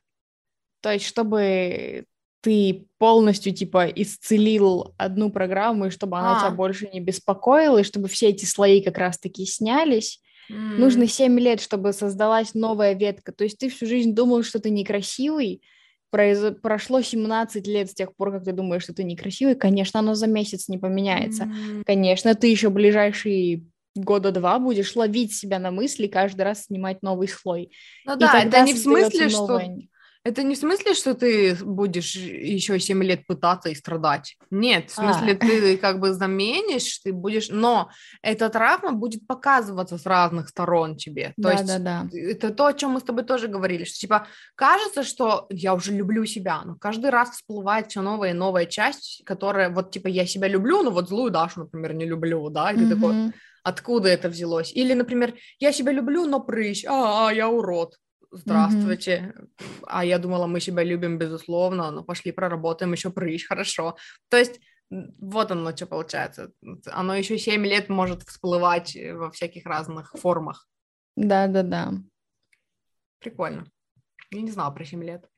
То есть, чтобы ты полностью, типа, исцелил одну программу, и чтобы она а. тебя больше не беспокоила, и чтобы все эти слои как раз-таки снялись, mm. нужно 7 лет, чтобы создалась новая ветка. То есть ты всю жизнь думал, что ты некрасивый, Произ... прошло 17 лет с тех пор, как ты думаешь, что ты некрасивый, конечно, оно за месяц не поменяется. Mm. Конечно, ты еще ближайшие года два будешь ловить себя на мысли, каждый раз снимать новый слой. Ну и да, это не в смысле, новое... это не в смысле, что ты будешь еще 7 лет пытаться и страдать. Нет, в смысле, а. ты как бы заменишь, ты будешь... Но эта травма будет показываться с разных сторон тебе. То да, есть да, да. это то, о чем мы с тобой тоже говорили, что типа кажется, что я уже люблю себя, но каждый раз всплывает все новая и новая часть, которая вот типа я себя люблю, но вот злую Дашу, например, не люблю, да, и ты mm-hmm. такой откуда это взялось. Или, например, я себя люблю, но прыщ, а, а я урод здравствуйте, mm-hmm. а я думала, мы себя любим, безусловно, но пошли проработаем еще прыщ, хорошо. То есть вот оно что получается. Оно еще 7 лет может всплывать во всяких разных формах. Да-да-да. Прикольно. Я не знала про 7 лет.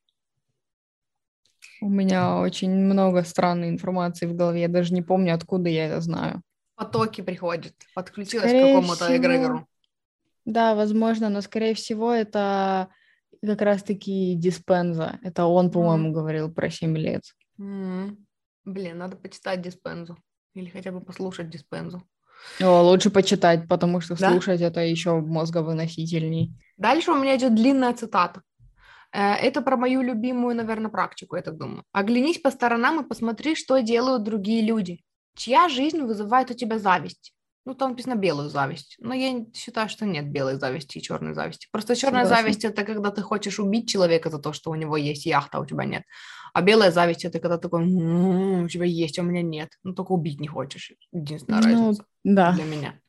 У меня очень много странной информации в голове. Я даже не помню, откуда я это знаю. Потоки приходят. Подключилась Скорее к какому-то всего... эгрегору. Да, возможно, но, скорее всего, это как раз-таки Диспенза. Это он, по-моему, mm. говорил про 7 лет. Mm. Блин, надо почитать Диспензу. Или хотя бы послушать Диспензу. О, лучше почитать, потому что да? слушать это еще мозговыносительней. Дальше у меня идет длинная цитата. Э, это про мою любимую, наверное, практику, я так думаю. Оглянись по сторонам и посмотри, что делают другие люди. Чья жизнь вызывает у тебя зависть? Ну, там написано белую зависть. Но я считаю, что нет белой зависти и черной зависти. Просто черная Согласна. зависть это когда ты хочешь убить человека за то, что у него есть яхта, а у тебя нет. А белая зависть это когда такой, у тебя есть, а у меня нет. Ну, только убить не хочешь. Единственная ну, разница да. для меня.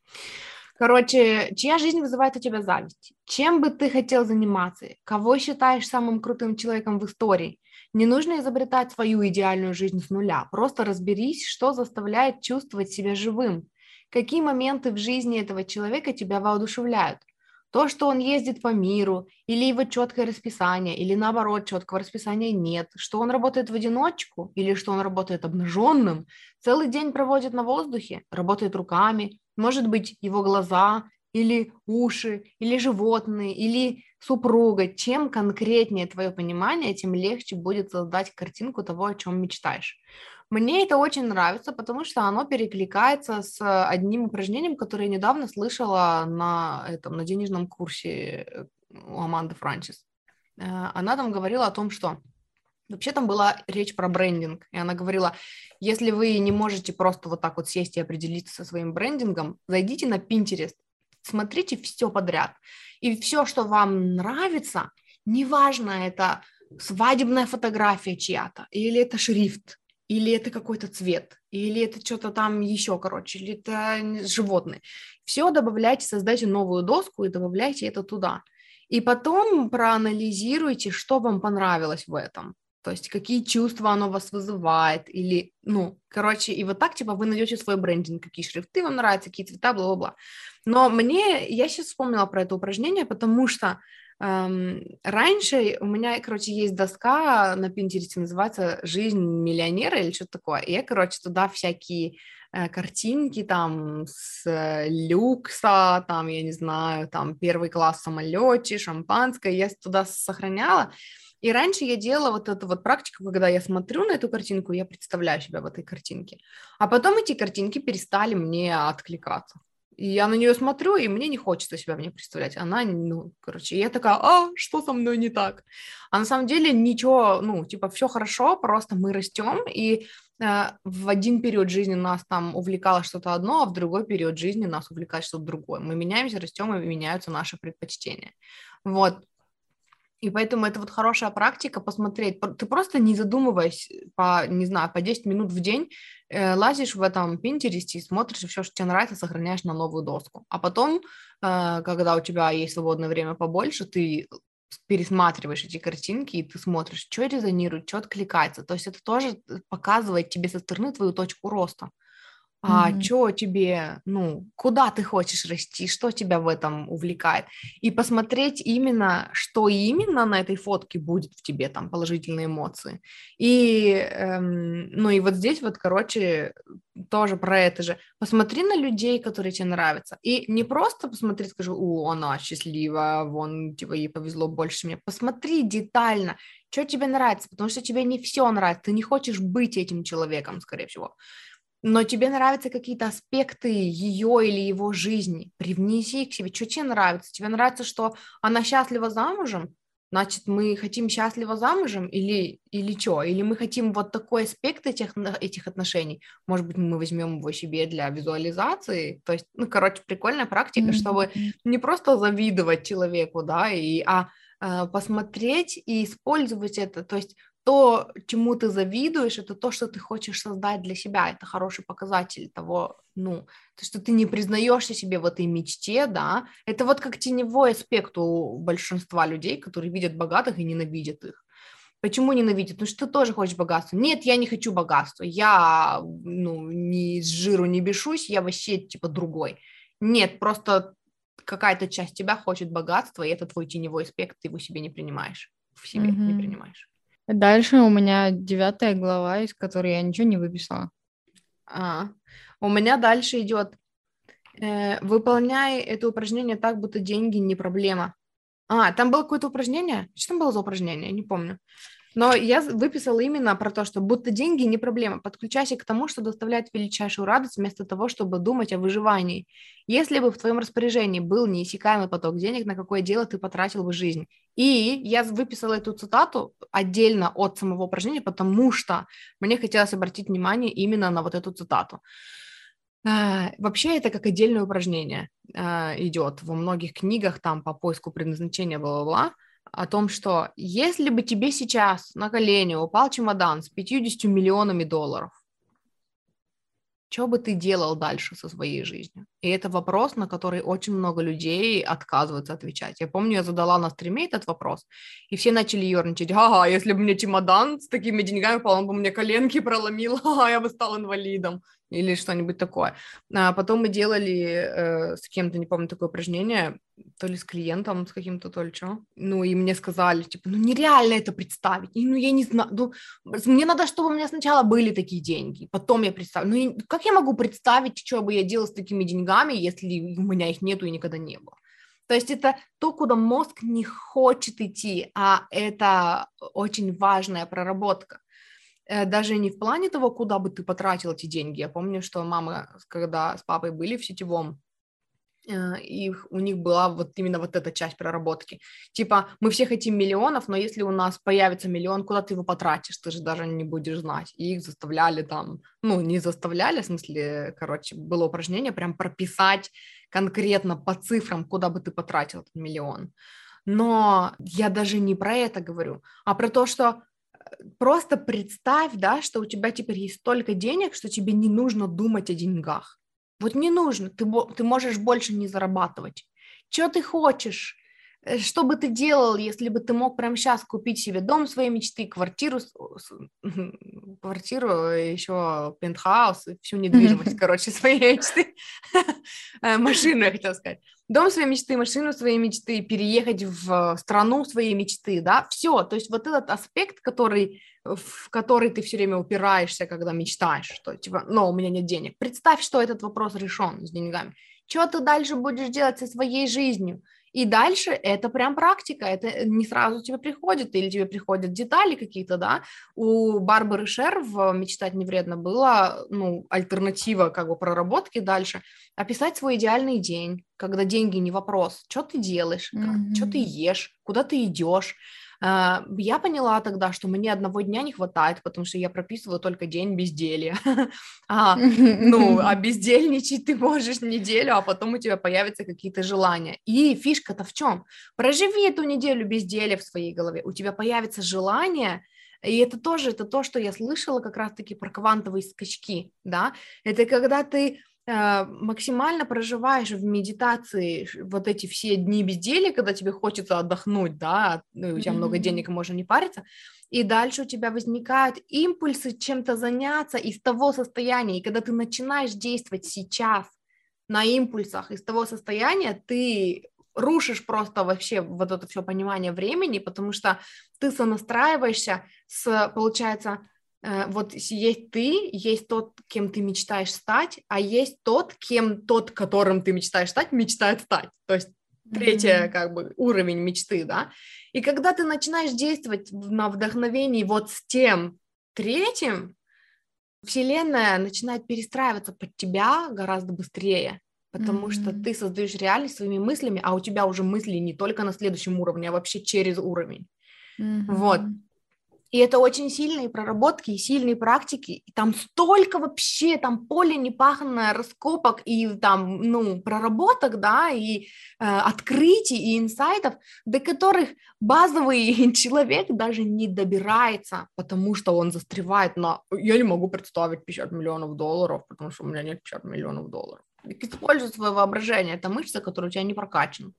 Короче, чья жизнь вызывает у тебя зависть? Чем бы ты хотел заниматься? Кого считаешь самым крутым человеком в истории? Не нужно изобретать свою идеальную жизнь с нуля. Просто разберись, что заставляет чувствовать себя живым. Какие моменты в жизни этого человека тебя воодушевляют? То, что он ездит по миру, или его четкое расписание, или наоборот, четкого расписания нет, что он работает в одиночку, или что он работает обнаженным, целый день проводит на воздухе, работает руками, может быть, его глаза, или уши, или животные, или супруга. Чем конкретнее твое понимание, тем легче будет создать картинку того, о чем мечтаешь. Мне это очень нравится, потому что оно перекликается с одним упражнением, которое я недавно слышала на, этом, на денежном курсе э, у Аманды Франчис. Э, она там говорила о том, что Вообще там была речь про брендинг, и она говорила, если вы не можете просто вот так вот сесть и определиться со своим брендингом, зайдите на Pinterest, смотрите все подряд, и все, что вам нравится, неважно, это свадебная фотография чья-то, или это шрифт, или это какой-то цвет, или это что-то там еще, короче, или это животные. Все добавляйте, создайте новую доску и добавляйте это туда. И потом проанализируйте, что вам понравилось в этом. То есть какие чувства оно вас вызывает, или, ну, короче, и вот так, типа, вы найдете свой брендинг, какие шрифты вам нравятся, какие цвета, бла-бла-бла. Но мне, я сейчас вспомнила про это упражнение, потому что раньше у меня, короче, есть доска на Пинтересте, называется «Жизнь миллионера» или что-то такое. И я, короче, туда всякие э, картинки там с э, люкса, там, я не знаю, там первый класс в самолете, шампанское, я туда сохраняла. И раньше я делала вот эту вот практику, когда я смотрю на эту картинку, я представляю себя в этой картинке. А потом эти картинки перестали мне откликаться. И я на нее смотрю, и мне не хочется себя в ней представлять. Она, ну, короче, я такая, а, что со мной не так? А на самом деле ничего, ну, типа, все хорошо, просто мы растем, и э, в один период жизни нас там увлекало что-то одно, а в другой период жизни нас увлекает что-то другое. Мы меняемся, растем, и меняются наши предпочтения. Вот. И поэтому это вот хорошая практика посмотреть. Ты просто не задумываясь по, не знаю, по 10 минут в день э, лазишь в этом Пинтересте и смотришь, все, что тебе нравится, сохраняешь на новую доску. А потом, э, когда у тебя есть свободное время побольше, ты пересматриваешь эти картинки, и ты смотришь, что резонирует, что откликается. То есть это тоже показывает тебе со стороны твою точку роста а mm-hmm. что тебе, ну, куда ты хочешь расти, что тебя в этом увлекает, и посмотреть именно, что именно на этой фотке будет в тебе, там, положительные эмоции. И, эм, ну, и вот здесь вот, короче, тоже про это же. Посмотри на людей, которые тебе нравятся, и не просто посмотри, скажи, о, она счастлива, вон, типа, ей повезло больше меня. Посмотри детально, что тебе нравится, потому что тебе не все нравится, ты не хочешь быть этим человеком, скорее всего но тебе нравятся какие-то аспекты ее или его жизни, привнеси к себе, что тебе нравится. Тебе нравится, что она счастлива замужем, значит, мы хотим счастливо замужем или, или что? Или мы хотим вот такой аспект этих, этих отношений? Может быть, мы возьмем его себе для визуализации? То есть, ну, короче, прикольная практика, mm-hmm. чтобы не просто завидовать человеку, да, и, а э, посмотреть и использовать это. То есть то, чему ты завидуешь, это то, что ты хочешь создать для себя. Это хороший показатель того, ну, то, что ты не признаешься себе в этой мечте, да. Это вот как теневой аспект у большинства людей, которые видят богатых и ненавидят их. Почему ненавидят? Ну что ты тоже хочешь богатства. Нет, я не хочу богатства. Я, ну, ни с жиру не бешусь, я вообще, типа, другой. Нет, просто какая-то часть тебя хочет богатства, и это твой теневой аспект, ты его себе не принимаешь. В себе mm-hmm. не принимаешь. Дальше у меня девятая глава, из которой я ничего не выписала. А, у меня дальше идет. Э, выполняй это упражнение так, будто деньги не проблема. А, там было какое-то упражнение? Что там было за упражнение? Не помню. Но я выписала именно про то, что будто деньги не проблема. Подключайся к тому, что доставляет величайшую радость, вместо того, чтобы думать о выживании. Если бы в твоем распоряжении был неиссякаемый поток денег, на какое дело ты потратил бы жизнь? И я выписала эту цитату отдельно от самого упражнения, потому что мне хотелось обратить внимание именно на вот эту цитату. А, вообще это как отдельное упражнение а, идет во многих книгах там по поиску предназначения, бла-бла-бла о том, что если бы тебе сейчас на колени упал чемодан с 50 миллионами долларов, что бы ты делал дальше со своей жизнью? И это вопрос, на который очень много людей отказываются отвечать. Я помню, я задала на стриме этот вопрос, и все начали ерничать. Ага, если бы мне чемодан с такими деньгами упал, он бы мне коленки проломил, ага, я бы стал инвалидом или что-нибудь такое. А потом мы делали э, с кем-то, не помню, такое упражнение, то ли с клиентом, с каким-то, то ли что. Ну, и мне сказали, типа, ну, нереально это представить. И, ну, я не знаю, ну, мне надо, чтобы у меня сначала были такие деньги, потом я представлю. Ну, и как я могу представить, что бы я делал с такими деньгами, если у меня их нету и никогда не было? То есть это то, куда мозг не хочет идти, а это очень важная проработка. Э, даже не в плане того, куда бы ты потратил эти деньги. Я помню, что мама, когда с папой были в сетевом, э, и у них была вот именно вот эта часть проработки. Типа, мы все хотим миллионов, но если у нас появится миллион, куда ты его потратишь, ты же даже не будешь знать. И их заставляли там, ну, не заставляли, в смысле, короче, было упражнение прям прописать конкретно по цифрам, куда бы ты потратил этот миллион. Но я даже не про это говорю, а про то, что просто представь, да, что у тебя теперь есть столько денег, что тебе не нужно думать о деньгах. Вот не нужно, ты, ты можешь больше не зарабатывать. Что ты хочешь? Э, что бы ты делал, если бы ты мог прямо сейчас купить себе дом своей мечты, квартиру, квартиру, еще пентхаус, всю недвижимость, короче, своей мечты, э, машину, я хотела сказать, дом своей мечты, машину своей мечты, переехать в страну своей мечты, да, все, то есть вот этот аспект, который, в который ты все время упираешься, когда мечтаешь, что типа, но у меня нет денег, представь, что этот вопрос решен с деньгами, что ты дальше будешь делать со своей жизнью, и дальше это прям практика, это не сразу тебе приходит, или тебе приходят детали какие-то, да. У Барбары Шер в «Мечтать не вредно» была, ну, альтернатива как бы проработки дальше, описать свой идеальный день, когда деньги не вопрос, что ты делаешь, mm-hmm. что ты ешь, куда ты идешь, я поняла тогда, что мне одного дня не хватает, потому что я прописываю только день безделья. а, ну, а бездельничать ты можешь неделю, а потом у тебя появятся какие-то желания. И фишка-то в чем? Проживи эту неделю безделья в своей голове, у тебя появится желание, и это тоже, это то, что я слышала как раз-таки про квантовые скачки, да, это когда ты максимально проживаешь в медитации вот эти все дни безделия, когда тебе хочется отдохнуть, да, ну, у тебя mm-hmm. много денег, можно не париться, и дальше у тебя возникают импульсы чем-то заняться из того состояния, и когда ты начинаешь действовать сейчас на импульсах из того состояния, ты рушишь просто вообще вот это все понимание времени, потому что ты сонастраиваешься с, получается, вот есть ты, есть тот, кем ты мечтаешь стать, а есть тот, кем тот, которым ты мечтаешь стать, мечтает стать. То есть третий mm-hmm. как бы уровень мечты, да. И когда ты начинаешь действовать на вдохновении вот с тем третьим, Вселенная начинает перестраиваться под тебя гораздо быстрее потому mm-hmm. что ты создаешь реальность своими мыслями, а у тебя уже мысли не только на следующем уровне, а вообще через уровень. Mm-hmm. Вот. И это очень сильные проработки и сильные практики. И там столько вообще, там поле непаханное, раскопок и там, ну, проработок, да, и э, открытий, и инсайтов, до которых базовый человек даже не добирается, потому что он застревает на... Я не могу представить 50 миллионов долларов, потому что у меня нет 50 миллионов долларов. Используй свое воображение, это мышца, которая у тебя не прокачана.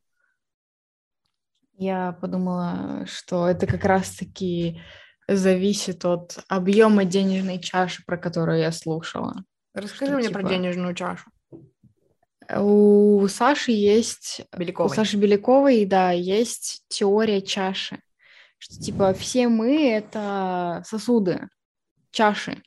Я подумала, что это как раз-таки зависит от объема денежной чаши, про которую я слушала. Расскажи что, мне типа... про денежную чашу. У Саши есть... Беляковой. У Саши Беляковой, да, есть теория чаши. Что, типа, все мы — это сосуды, чаши.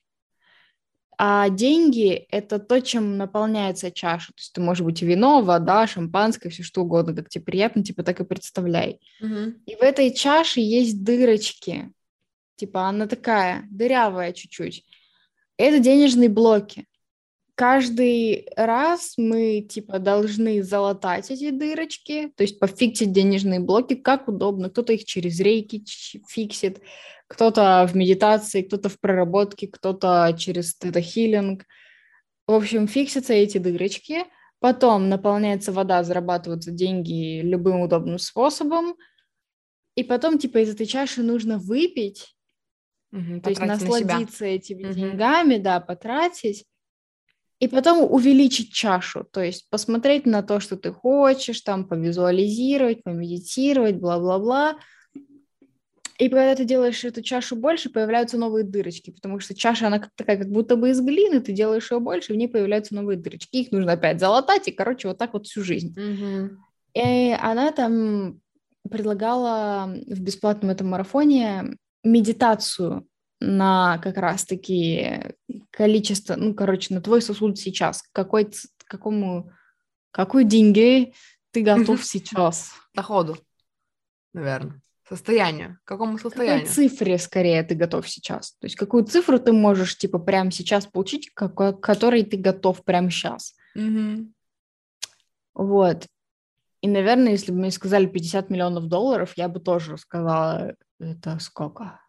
А деньги — это то, чем наполняется чаша. То есть это может быть вино, вода, шампанское, все что угодно, как тебе приятно, типа так и представляй. Угу. И в этой чаше есть дырочки. Типа она такая, дырявая чуть-чуть. Это денежные блоки. Каждый раз мы, типа, должны залатать эти дырочки, то есть пофиксить денежные блоки, как удобно. Кто-то их через рейки фиксит, кто-то в медитации, кто-то в проработке, кто-то через тета-хилинг. В общем, фиксятся эти дырочки, потом наполняется вода, зарабатываются деньги любым удобным способом, и потом, типа, из этой чаши нужно выпить, угу, то есть насладиться на этими угу. деньгами, да, потратить, и потом увеличить чашу, то есть посмотреть на то, что ты хочешь, там, повизуализировать, помедитировать, бла-бла-бла, и когда ты делаешь эту чашу больше, появляются новые дырочки, потому что чаша, она как такая, как будто бы из глины, ты делаешь ее больше, в ней появляются новые дырочки. Их нужно опять залатать, и, короче, вот так вот всю жизнь. Mm-hmm. И она там предлагала в бесплатном этом марафоне медитацию на как раз-таки количество, ну, короче, на твой сосуд сейчас, какой, какому, какой деньги ты готов сейчас. Доходу, наверное. Состоянию. Какому состоянию? Какой цифре скорее ты готов сейчас? То есть какую цифру ты можешь типа прямо сейчас получить, какой, которой ты готов прямо сейчас? Угу. Вот. И, наверное, если бы мне сказали 50 миллионов долларов, я бы тоже сказала, это сколько?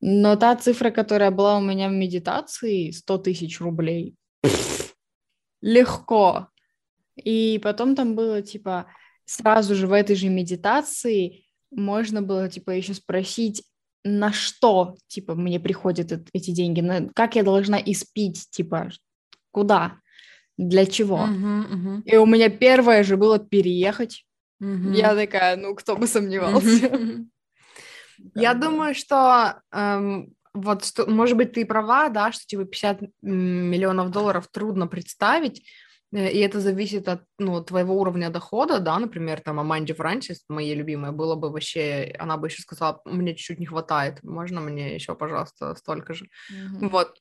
Но та цифра, которая была у меня в медитации, 100 тысяч рублей, легко. И потом там было, типа, сразу же в этой же медитации можно было, типа, еще спросить, на что, типа, мне приходят эти деньги, на, как я должна испить, типа, куда, для чего. Uh-huh, uh-huh. И у меня первое же было переехать. Uh-huh. Я такая, ну, кто бы сомневался. Uh-huh. Я думаю, что эм, вот, что, может быть, ты права, да, что типа 50 миллионов долларов трудно представить, Э, и это зависит от ну, твоего уровня дохода, да, например, там Аманде Франсис, моей любимой, было бы вообще, она бы еще сказала, мне чуть-чуть не хватает, можно мне еще, пожалуйста, столько же. Mm-hmm. Вот.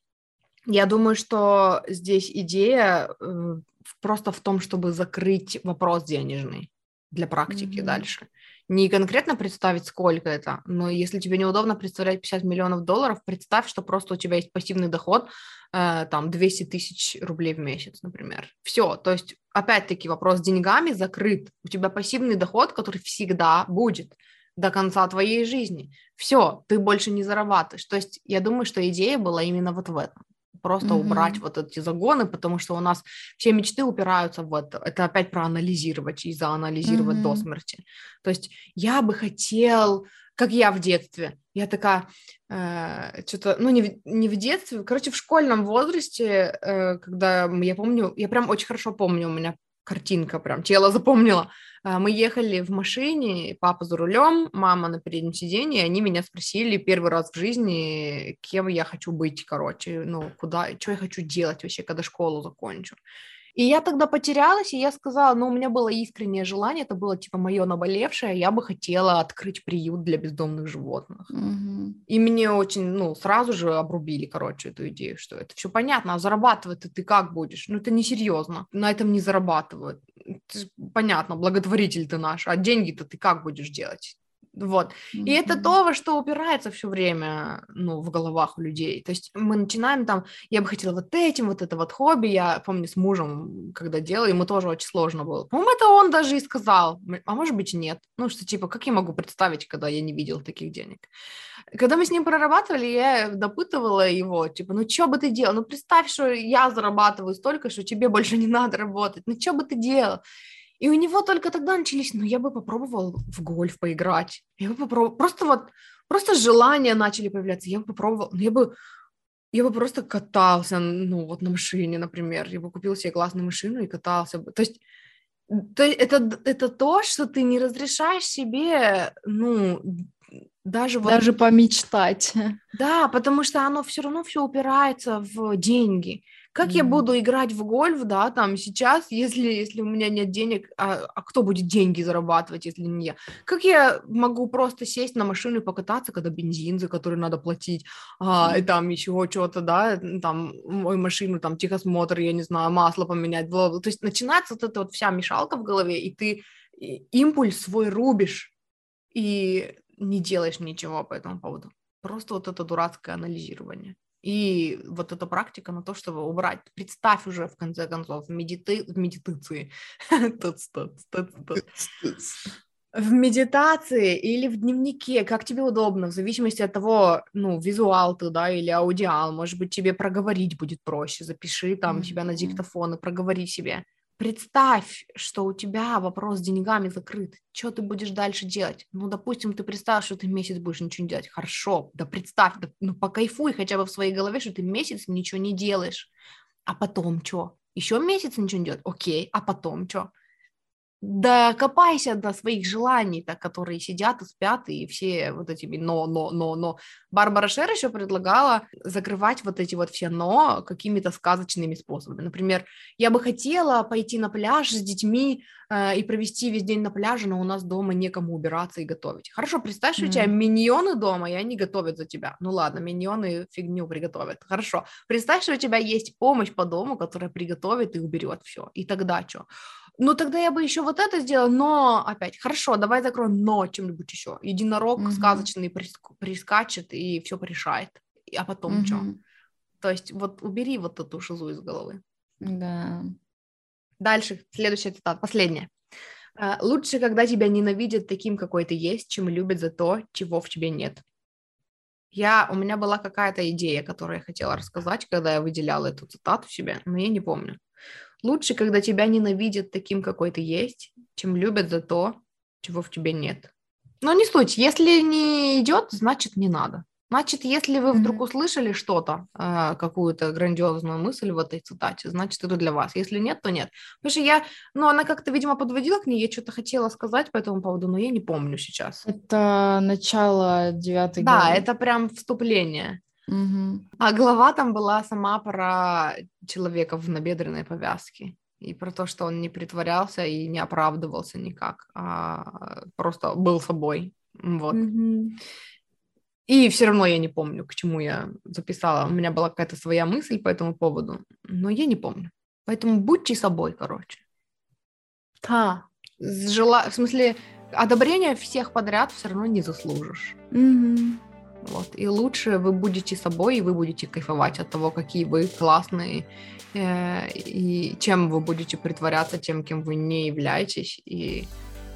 Я думаю, что здесь идея э, просто в том, чтобы закрыть вопрос денежный для практики mm-hmm. дальше не конкретно представить, сколько это, но если тебе неудобно представлять 50 миллионов долларов, представь, что просто у тебя есть пассивный доход, э, там, 200 тысяч рублей в месяц, например. Все, то есть, опять-таки, вопрос с деньгами закрыт. У тебя пассивный доход, который всегда будет. до конца твоей жизни. Все, ты больше не зарабатываешь. То есть я думаю, что идея была именно вот в этом. Просто mm-hmm. убрать вот эти загоны, потому что у нас все мечты упираются в это. Это опять проанализировать и заанализировать mm-hmm. до смерти. То есть я бы хотел, как я в детстве, я такая, э, что-то, ну, не в, не в детстве, короче, в школьном возрасте, э, когда я помню, я прям очень хорошо помню, у меня картинка прям, тело запомнила. Мы ехали в машине, папа за рулем, мама на переднем сиденье, они меня спросили первый раз в жизни, кем я хочу быть, короче, ну, куда, что я хочу делать вообще, когда школу закончу. И я тогда потерялась, и я сказала, ну, у меня было искреннее желание, это было, типа, мое наболевшее, я бы хотела открыть приют для бездомных животных. Mm-hmm. И мне очень, ну, сразу же обрубили, короче, эту идею, что это все понятно, а зарабатывать ты как будешь? Ну, это несерьезно, на этом не зарабатывают. Понятно, благотворитель ты наш, а деньги-то ты как будешь делать? Вот. Mm-hmm. И это то, во что упирается все время, ну, в головах у людей. То есть мы начинаем там, я бы хотела вот этим, вот это вот хобби. Я помню с мужем, когда делал, ему тоже очень сложно было. По-моему, это он даже и сказал, а может быть нет. Ну, что типа, как я могу представить, когда я не видел таких денег? Когда мы с ним прорабатывали, я допытывала его, типа, ну, что бы ты делал? Ну, представь, что я зарабатываю столько, что тебе больше не надо работать. Ну, что бы ты делал? И у него только тогда начались, ну, я бы попробовал в гольф поиграть. Я бы попробовал, просто вот, просто желания начали появляться. Я бы попробовал, ну, я бы, я бы просто катался, ну, вот на машине, например. Я бы купил себе классную машину и катался бы. То есть то, это, это то, что ты не разрешаешь себе, ну, даже вот... Даже помечтать. Да, потому что оно все равно все упирается в деньги. Как mm-hmm. я буду играть в гольф, да, там сейчас, если, если у меня нет денег, а, а кто будет деньги зарабатывать, если не я? Как я могу просто сесть на машину и покататься, когда бензин, за который надо платить, а, и там еще что-то, да, там, мою машину, там, техосмотр, я не знаю, масло поменять, бла -бла. то есть начинается вот эта вот вся мешалка в голове, и ты импульс свой рубишь, и не делаешь ничего по этому поводу. Просто вот это дурацкое анализирование. И вот эта практика на то, чтобы убрать. Представь уже, в конце концов, в, медити... в медитации. В медитации или в дневнике, как тебе удобно, в зависимости от того, ну, визуал ты, да, или аудиал, может быть, тебе проговорить будет проще, запиши там mm-hmm. себя на диктофон и проговори себе. Представь, что у тебя вопрос с деньгами закрыт. Что ты будешь дальше делать? Ну, допустим, ты представь, что ты месяц будешь ничего не делать. Хорошо, да представь, да, ну, покайфуй хотя бы в своей голове, что ты месяц ничего не делаешь. А потом что? Еще месяц ничего не делать? Окей, а потом что? Докопайся до своих желаний, так, которые сидят и спят, и все вот этими но, но, но, но. Барбара Шер еще предлагала закрывать вот эти вот все но какими-то сказочными способами. Например, я бы хотела пойти на пляж с детьми э, и провести весь день на пляже, но у нас дома некому убираться и готовить. Хорошо, представь, что mm-hmm. у тебя миньоны дома, и они готовят за тебя. Ну ладно, миньоны фигню приготовят. Хорошо. Представь, что у тебя есть помощь по дому, которая приготовит и уберет все. И тогда что? Ну, тогда я бы еще вот это сделала, но опять, хорошо, давай закроем, но чем-нибудь еще. Единорог mm-hmm. сказочный приск- прискачет и все порешает. А потом mm-hmm. что? То есть вот убери вот эту шизу из головы. Да. Дальше, следующая цитата, последняя. «Э, Лучше, когда тебя ненавидят таким, какой ты есть, чем любят за то, чего в тебе нет. Я, у меня была какая-то идея, которую я хотела рассказать, когда я выделяла эту цитату себе, но я не помню. Лучше, когда тебя ненавидят таким, какой ты есть, чем любят за то, чего в тебе нет. Но не суть. Если не идет, значит не надо. Значит, если вы вдруг услышали что-то, э, какую-то грандиозную мысль в этой цитате, значит, это для вас. Если нет, то нет. Потому что я, ну, она как-то, видимо, подводила к ней, я что-то хотела сказать по этому поводу, но я не помню сейчас. Это начало девятой главы. Да, это прям вступление. Угу. А глава там была сама про человека в набедренной повязке и про то, что он не притворялся и не оправдывался никак, а просто был собой. Вот. Угу. И все равно я не помню, к чему я записала. У меня была какая-то своя мысль по этому поводу, но я не помню. Поэтому будьте собой, короче. Да. Жела... В смысле, одобрения всех подряд все равно не заслужишь. Угу. Вот. И лучше вы будете собой, и вы будете кайфовать от того, какие вы классные, э, и чем вы будете притворяться тем, кем вы не являетесь. И,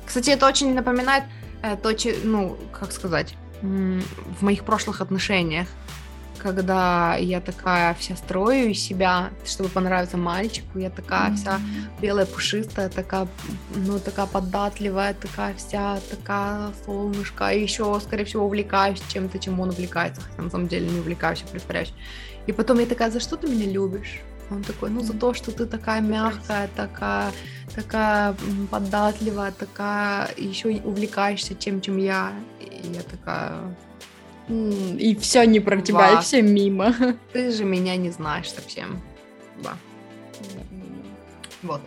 кстати, это очень напоминает э, то, че- ну, как сказать, в моих прошлых отношениях, когда я такая вся строю из себя, чтобы понравиться мальчику, я такая вся белая, пушистая, такая, ну, такая податливая, такая вся, такая солнышко, и еще, скорее всего, увлекаюсь чем-то, чем он увлекается, хотя на самом деле не увлекаюсь, я притворяюсь. И потом я такая, за что ты меня любишь? Он такой, ну, за то, что ты такая мягкая, такая, такая податливая, такая, еще увлекаешься тем, чем я. И я такая, И все не про тебя, и Ва. все мимо. ты же меня не знаешь совсем. Да, вот.